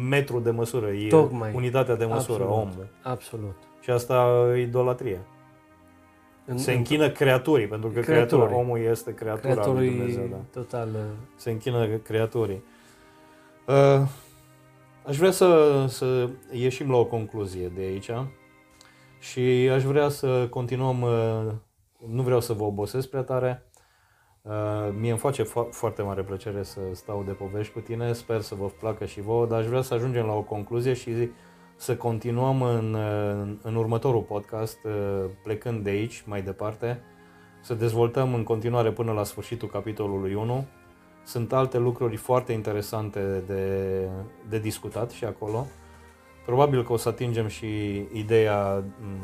Speaker 1: metru de măsură, e
Speaker 2: Tocmai.
Speaker 1: unitatea de măsură,
Speaker 2: Absolut.
Speaker 1: omul.
Speaker 2: Absolut.
Speaker 1: Și asta e idolatrie.
Speaker 2: În,
Speaker 1: Se
Speaker 2: în-
Speaker 1: închină creaturii, pentru că
Speaker 2: Creaturii.
Speaker 1: creatura, omul este creatura
Speaker 2: creatorul
Speaker 1: lui
Speaker 2: e
Speaker 1: Dumnezeu. Da.
Speaker 2: total... uh,
Speaker 1: se închină creaturii. Uh, aș vrea să, să ieșim la o concluzie de aici și aș vrea să continuăm, uh, nu vreau să vă obosesc prea tare, uh, mie îmi face fo- foarte mare plăcere să stau de povești cu tine, sper să vă placă și vouă, dar aș vrea să ajungem la o concluzie și să continuăm în, uh, în următorul podcast, uh, plecând de aici mai departe, să dezvoltăm în continuare până la sfârșitul capitolului 1. Sunt alte lucruri foarte interesante de, de discutat și acolo. Probabil că o să atingem și ideea m,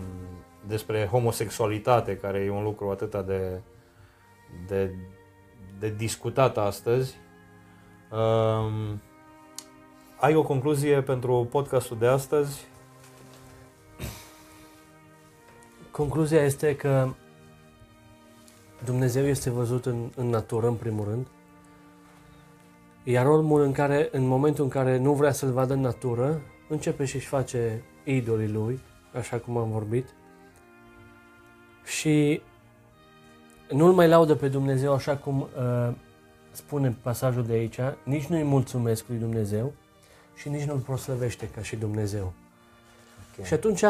Speaker 1: despre homosexualitate, care e un lucru atât de, de, de discutat astăzi. Um, ai o concluzie pentru podcastul de astăzi?
Speaker 2: Concluzia este că Dumnezeu este văzut în, în natură, în primul rând, iar omul în care, în momentul în care nu vrea să-l vadă în natură, începe și-și face idolii lui, așa cum am vorbit, și nu-l mai laudă pe Dumnezeu așa cum uh, spune pasajul de aici, nici nu-i mulțumesc lui Dumnezeu și nici nu-l proslăvește ca și Dumnezeu.
Speaker 1: Ok.
Speaker 2: Și atunci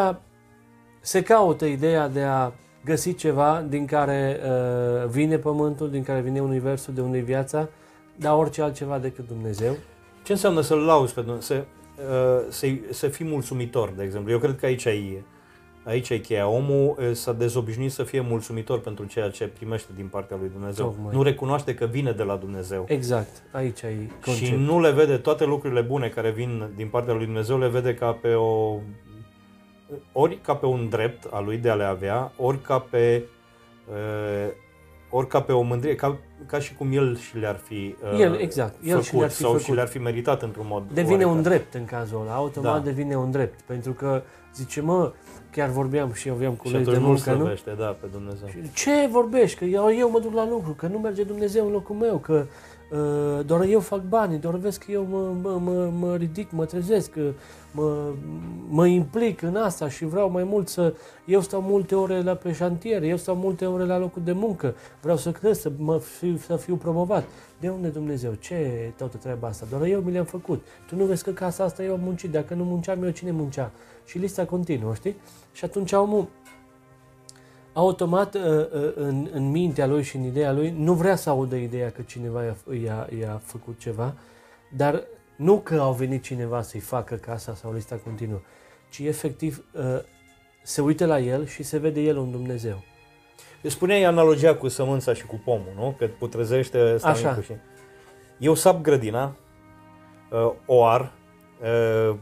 Speaker 2: se caută ideea de a găsi ceva din care uh, vine pământul, din care vine universul, de unde e viața, dar orice altceva decât Dumnezeu.
Speaker 1: Ce înseamnă să-L lauzi pe Dumnezeu? Să, uh, să, să fii mulțumitor, de exemplu. Eu cred că aici e, aici e cheia. Omul uh, s-a dezobișnuit să fie mulțumitor pentru ceea ce primește din partea lui Dumnezeu.
Speaker 2: Tocmai.
Speaker 1: Nu recunoaște că vine de la Dumnezeu.
Speaker 2: Exact, aici e concept.
Speaker 1: Și nu le vede toate lucrurile bune care vin din partea lui Dumnezeu, le vede ca pe o ori ca pe un drept al lui de a le avea, ori ca pe uh, ori ca pe o mândrie, ca, ca și cum el și le-ar fi uh,
Speaker 2: El, exact, el
Speaker 1: făcut
Speaker 2: și le-ar fi
Speaker 1: sau
Speaker 2: făcut.
Speaker 1: și le-ar fi meritat într-un mod
Speaker 2: Devine
Speaker 1: oarecare.
Speaker 2: un drept în cazul ăla, automat
Speaker 1: Da.
Speaker 2: devine un drept. Pentru că zice, mă, chiar vorbeam și eu aveam
Speaker 1: Și
Speaker 2: colegi de
Speaker 1: atunci nu
Speaker 2: muncă, nu?
Speaker 1: slăvește, da, pe Dumnezeu.
Speaker 2: Și Ce vorbești? Că eu, eu mă duc la lucru, că nu merge Dumnezeu în locul meu, că uh, doar eu fac bani, doar vezi că eu mă, mă, mă, mă ridic, mă trezesc, că mă, mă implic în asta și vreau mai mult să... Eu stau multe ore la pe șantier, eu stau multe ore la locul de muncă, vreau să cresc, să, mă fiu, să fiu promovat. De unde Dumnezeu? Ce toată treaba asta? Doar eu mi le-am făcut. Tu nu vezi că casa asta eu am muncit, dacă nu munceam eu, cine muncea? Și lista continuă, știi? Și atunci omul automat uh, uh, în, în mintea lui și în ideea lui nu vrea să audă ideea că cineva i-a, i-a, i-a făcut ceva, dar nu că au venit cineva să-i facă casa sau lista continuă, ci efectiv uh, se uită la el și se vede el un Dumnezeu.
Speaker 1: Spuneai analogia cu sămânța și cu pomul, nu? Că putrezește ăsta
Speaker 2: Așa.
Speaker 1: micul și... Eu sap grădina, uh, o ar, uh,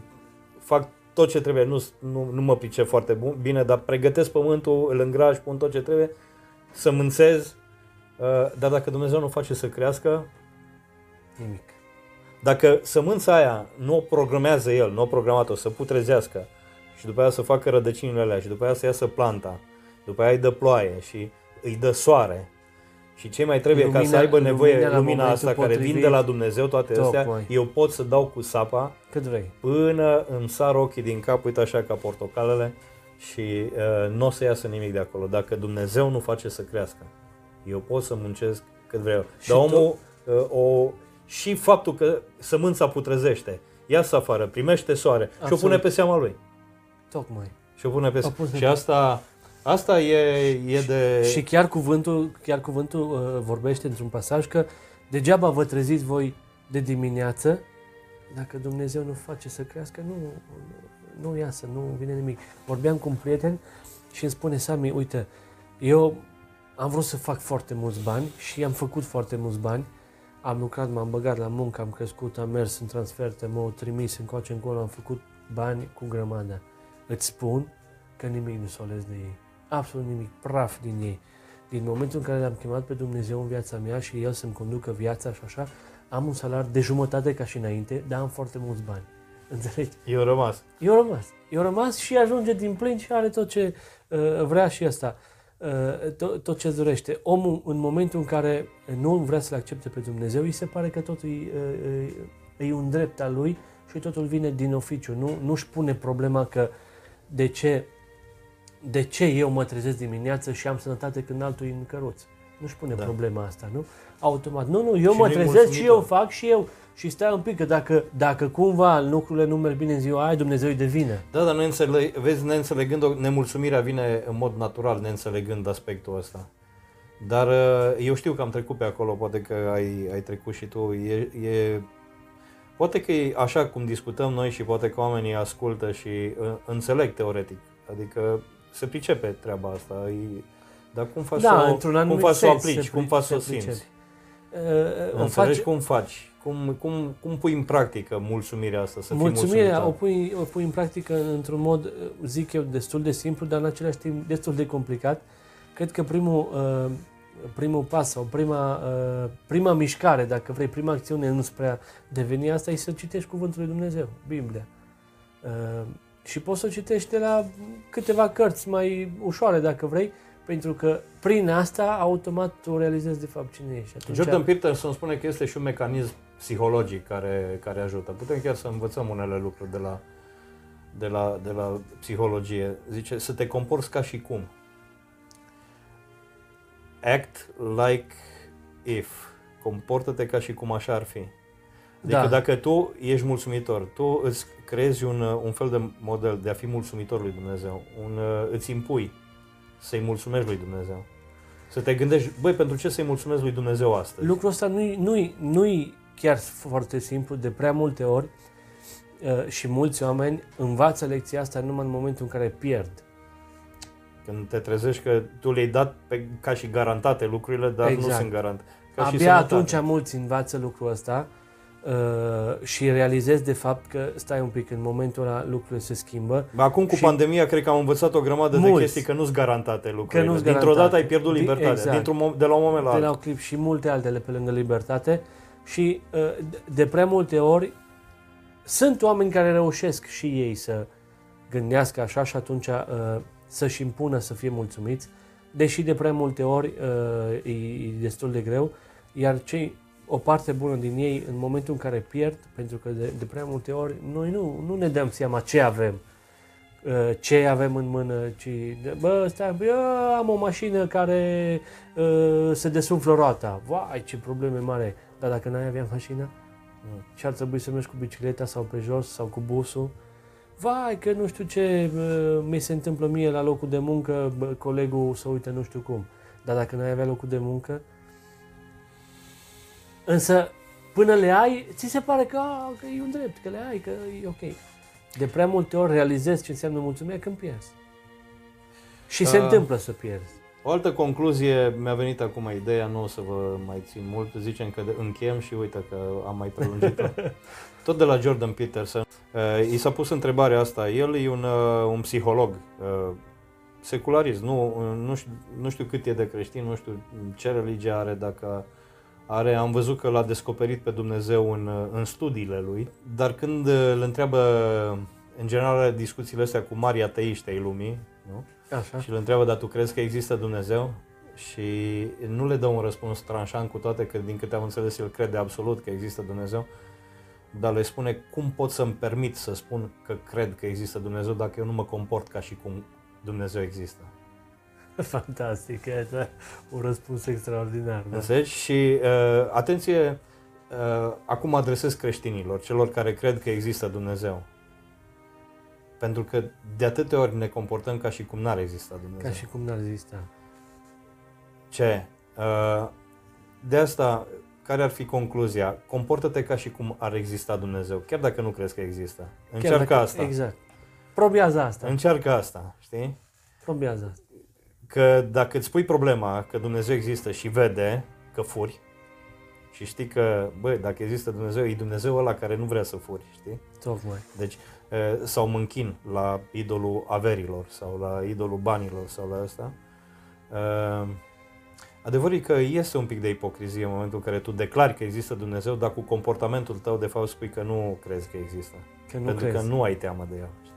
Speaker 1: fac tot ce trebuie, nu, nu, nu mă pricep foarte bun, bine, dar pregătesc pământul, îl îngraj, pun tot ce trebuie, sămânțez, uh, dar dacă Dumnezeu nu face să crească,
Speaker 2: Nimic.
Speaker 1: dacă sămânța aia nu o programează el, nu o programat-o să putrezească și după aia să facă rădăcinile alea și după aia să iasă planta, după aia îi dă ploaie și îi dă soare și ce mai trebuie ca
Speaker 2: Lumina-
Speaker 1: să aibă nevoie
Speaker 2: lumina
Speaker 1: lumina,
Speaker 2: la momentul
Speaker 1: asta care vin
Speaker 2: potrivit.
Speaker 1: de la Dumnezeu, toate astea,
Speaker 2: Tocmai.
Speaker 1: eu pot să dau cu sapa
Speaker 2: Cât vrei.
Speaker 1: până îmi sar ochii din cap, uite așa ca portocalele și uh, nu o să iasă nimic de acolo. Dacă Dumnezeu nu face să crească, eu pot să muncesc cât vreau.
Speaker 2: Și
Speaker 1: Dar
Speaker 2: tu-
Speaker 1: omul, uh, o, și faptul că sămânța putrezește, iasă afară, primește soare și o
Speaker 2: Absolut.
Speaker 1: pune pe seama lui.
Speaker 2: Tocmai.
Speaker 1: Și o pune pe
Speaker 2: O
Speaker 1: seama.
Speaker 2: pune
Speaker 1: Și
Speaker 2: pe-
Speaker 1: asta, asta e, e de...
Speaker 2: Și chiar cuvântul, chiar cuvântul uh, vorbește într-un pasaj că degeaba vă treziți voi de dimineață dacă Dumnezeu nu face să crească, nu, nu iasă, nu vine nimic. Vorbeam cu un prieten și îmi spune, Sami, uite, eu am vrut să fac foarte mulți bani și am făcut foarte mulți bani. Am lucrat, m-am băgat la muncă, am crescut, am mers în transferte, m-au trimis încoace încolo, am făcut bani cu grămadă. Îți spun că nimic nu s-a ales de ei. Absolut nimic, praf din ei. Din momentul în care l-am chemat pe Dumnezeu în viața mea și El să-mi conducă viața și așa, am un salariu de jumătate ca și înainte, dar am foarte mulți bani. Înțelegi?
Speaker 1: Eu rămas.
Speaker 2: Eu rămas. Eu rămas și ajunge din plin și are tot ce uh, vrea și ăsta. Uh, tot, tot ce dorește. Omul, în momentul în care nu vrea să-L accepte pe Dumnezeu, îi se pare că totul e, uh, e un drept al lui și totul vine din oficiu. Nu, nu-și pune problema că de ce, de ce eu mă trezesc dimineața și am sănătate când altul e în căruț. Nu-și pune
Speaker 1: Da.
Speaker 2: da. problema asta, nu? Automat. Nu, nu, eu
Speaker 1: Și
Speaker 2: mă
Speaker 1: nu-i
Speaker 2: trezesc și
Speaker 1: mulțumitor.
Speaker 2: eu fac și eu. Și stai un pic, că dacă, dacă cumva lucrurile nu merg bine în ziua aia, Dumnezeu îi de vină.
Speaker 1: Da, dar neînțeleg, vezi, neînțelegând, o- nemulțumirea vine în mod natural, neînțelegând aspectul ăsta. Dar uh, eu știu că am trecut pe acolo, poate că ai, ai trecut și tu. E, e, poate că e așa cum discutăm noi și poate că oamenii ascultă și uh, înțeleg teoretic. Adică se pricepe treaba asta. E, dar cum faci
Speaker 2: da,
Speaker 1: să, o-
Speaker 2: într-un
Speaker 1: cum
Speaker 2: anumit
Speaker 1: faci să o
Speaker 2: sens
Speaker 1: aplici,
Speaker 2: se
Speaker 1: cum
Speaker 2: pri-
Speaker 1: faci să o
Speaker 2: se pricepe.
Speaker 1: simți?
Speaker 2: Uh, o
Speaker 1: Înțelegi
Speaker 2: faci,
Speaker 1: cum faci? Cum, cum, cum pui în practică mulțumirea asta, să fii
Speaker 2: mulțumirea o
Speaker 1: mulțumitor?
Speaker 2: pui, o pui în practică într-un mod, uh, zic eu, destul de simplu, dar în același timp destul de complicat. Cred că primul, uh, primul pas sau prima, uh, prima mișcare, dacă vrei, prima acțiune înspre a deveni asta, e să citești Cuvântul lui Dumnezeu, Biblia. Uh, și poți să o citești de la câteva cărți mai ușoare, dacă vrei, pentru că prin asta, automat, tu realizezi de fapt cine ești. Atunci,
Speaker 1: Jordan Peterson spune că este și un mecanism psihologic care, care ajută. Putem chiar să învățăm unele lucruri de la, de, la, de la psihologie. Zice să te comporți ca și cum. Act like if. Comportă-te ca și cum așa ar fi. Adică
Speaker 2: Da.
Speaker 1: dacă tu ești mulțumitor, tu îți creezi un, un fel de model de a fi mulțumitor lui Dumnezeu, un, îți impui să-i mulțumești lui Dumnezeu. Să te gândești, băi, pentru ce să-i mulțumesc lui Dumnezeu astăzi?
Speaker 2: Lucrul ăsta nu-i, nu-i, nu-i chiar foarte simplu, de prea multe ori uh, și mulți oameni învață lecția asta numai în momentul în care pierd.
Speaker 1: Când te trezești că tu le-ai dat pe, ca și garantate lucrurile, dar nu
Speaker 2: Exact.
Speaker 1: sunt garantate. Ca și
Speaker 2: Abia
Speaker 1: sănătatea.
Speaker 2: atunci mulți învață lucrul ăsta uh, și realizezi de fapt că, stai un pic, în momentul ăla lucrurile se schimbă.
Speaker 1: Acum cu
Speaker 2: Și-
Speaker 1: pandemia cred că am învățat o grămadă de
Speaker 2: Mulți.
Speaker 1: chestii că nu-s garantate lucrurile.
Speaker 2: nu-s
Speaker 1: Dintr-o
Speaker 2: garantate.
Speaker 1: dată ai pierdut
Speaker 2: Di-
Speaker 1: libertatea,
Speaker 2: exact.
Speaker 1: dintr-un mom- de la un moment la
Speaker 2: de la
Speaker 1: altul.
Speaker 2: clip și multe altele pe lângă libertate și uh, de- de prea multe ori sunt oameni care reușesc și ei să gândească așa și atunci uh, să-și impună să fie mulțumiți, deși de prea multe ori uh, e, e destul de greu, iar cei, o parte bună din ei, în momentul în care pierd, pentru că de, de prea multe ori noi nu, nu ne dăm seama ce avem, uh, ce avem în mână, ci, de, bă, stai, bă, eu am o mașină care uh, se desumflă roata. Vai, ce probleme mare. Dar dacă n-ai avea mașină
Speaker 1: Mm.
Speaker 2: și ar trebui să mergi cu bicicleta sau pe jos sau cu busul, vai, că nu știu ce uh, mi se întâmplă mie la locul de muncă, bă, colegul să uite nu știu cum. Dar dacă n-ai avea locul de muncă, însă până le ai, ți se pare că, a, că e un drept, că le ai, că e ok. De prea multe ori realizezi ce înseamnă mulțumirea când pierzi. Și se
Speaker 1: Ah.
Speaker 2: întâmplă să pierzi.
Speaker 1: O altă concluzie, mi-a venit acum ideea, nu o să vă mai țin mult, zicem că de- încheiem și uite că am mai prelungit-o. Tot de la Jordan Peterson, uh, i s-a pus întrebarea asta, el e un, uh, un psiholog, uh, secularist, nu, nu, știu, nu știu cât e de creștin, nu știu ce religie are, dacă are, am văzut că l-a descoperit pe Dumnezeu în, uh, în studiile lui, dar când uh, îl întreabă, în general, discuțiile astea cu mari ateiști ai lumii, nu?
Speaker 2: Așa.
Speaker 1: și îl întreabă, dar tu crezi că există Dumnezeu? Și nu le dă un răspuns tranșant cu toate că, din câte am înțeles, el crede absolut că există Dumnezeu, dar le spune, cum pot să-mi permit să spun că cred că există Dumnezeu dacă eu nu mă comport ca și cum Dumnezeu există?
Speaker 2: Fantastic, e un răspuns extraordinar. Da?
Speaker 1: Înțelegi? Și uh, atenție, uh, acum mă adresez creștinilor, celor care cred că există Dumnezeu. Pentru că de atâtea ori ne comportăm ca și cum n-ar exista Dumnezeu.
Speaker 2: Ca și cum n-ar exista.
Speaker 1: Ce? Uh, De asta, care ar fi concluzia? Comportă-te ca și cum ar exista Dumnezeu, chiar dacă nu crezi că există.
Speaker 2: Chiar
Speaker 1: Încearcă
Speaker 2: dacă-
Speaker 1: asta.
Speaker 2: Exact. Probează asta.
Speaker 1: Încearcă asta, știi?
Speaker 2: Probează asta.
Speaker 1: Că dacă îți pui problema că Dumnezeu există și vede că furi și știi că, bă, dacă există Dumnezeu, e Dumnezeu ăla care nu vrea să furi, știi?
Speaker 2: Tocmai.
Speaker 1: Deci, uh, sau mă închin la idolul averilor sau la idolul banilor sau la asta. Uh, Adevărul e că este un pic de ipocrizie în momentul în care tu declari că există Dumnezeu, dar cu comportamentul tău de fapt spui că nu crezi că există.
Speaker 2: Că nu
Speaker 1: pentru
Speaker 2: crezi.
Speaker 1: că nu ai teamă de el, știi?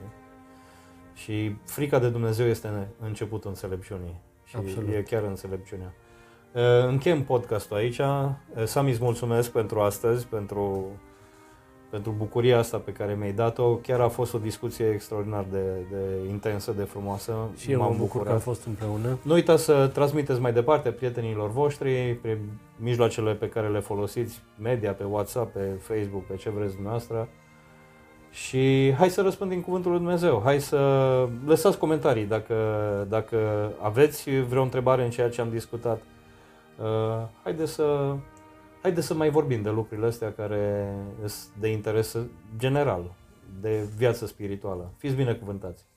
Speaker 1: Și frica de Dumnezeu este începutul înțelepciunii. Și
Speaker 2: Absolut.
Speaker 1: e chiar înțelepciunea. Uh, Încheiem podcastul aici. Uh, Sami, îți mulțumesc pentru astăzi, pentru, pentru bucuria asta pe care mi-ai dat-o. Chiar a fost o discuție extraordinar de, de intensă, de frumoasă.
Speaker 2: Și eu mă bucur că am fost împreună.
Speaker 1: Nu uitați să transmiteți mai departe prietenilor voștri, prin mijloacele pe care le folosiți, media, pe WhatsApp, pe Facebook, pe ce vreți dumneavoastră. Și hai să răspândim cuvântul lui Dumnezeu. Hai să lăsați comentarii dacă, dacă aveți vreo întrebare în ceea ce am discutat. Uh, haideți să, haideți să mai vorbim de lucrurile astea care sunt de interes general, de viață spirituală. Fiți binecuvântați!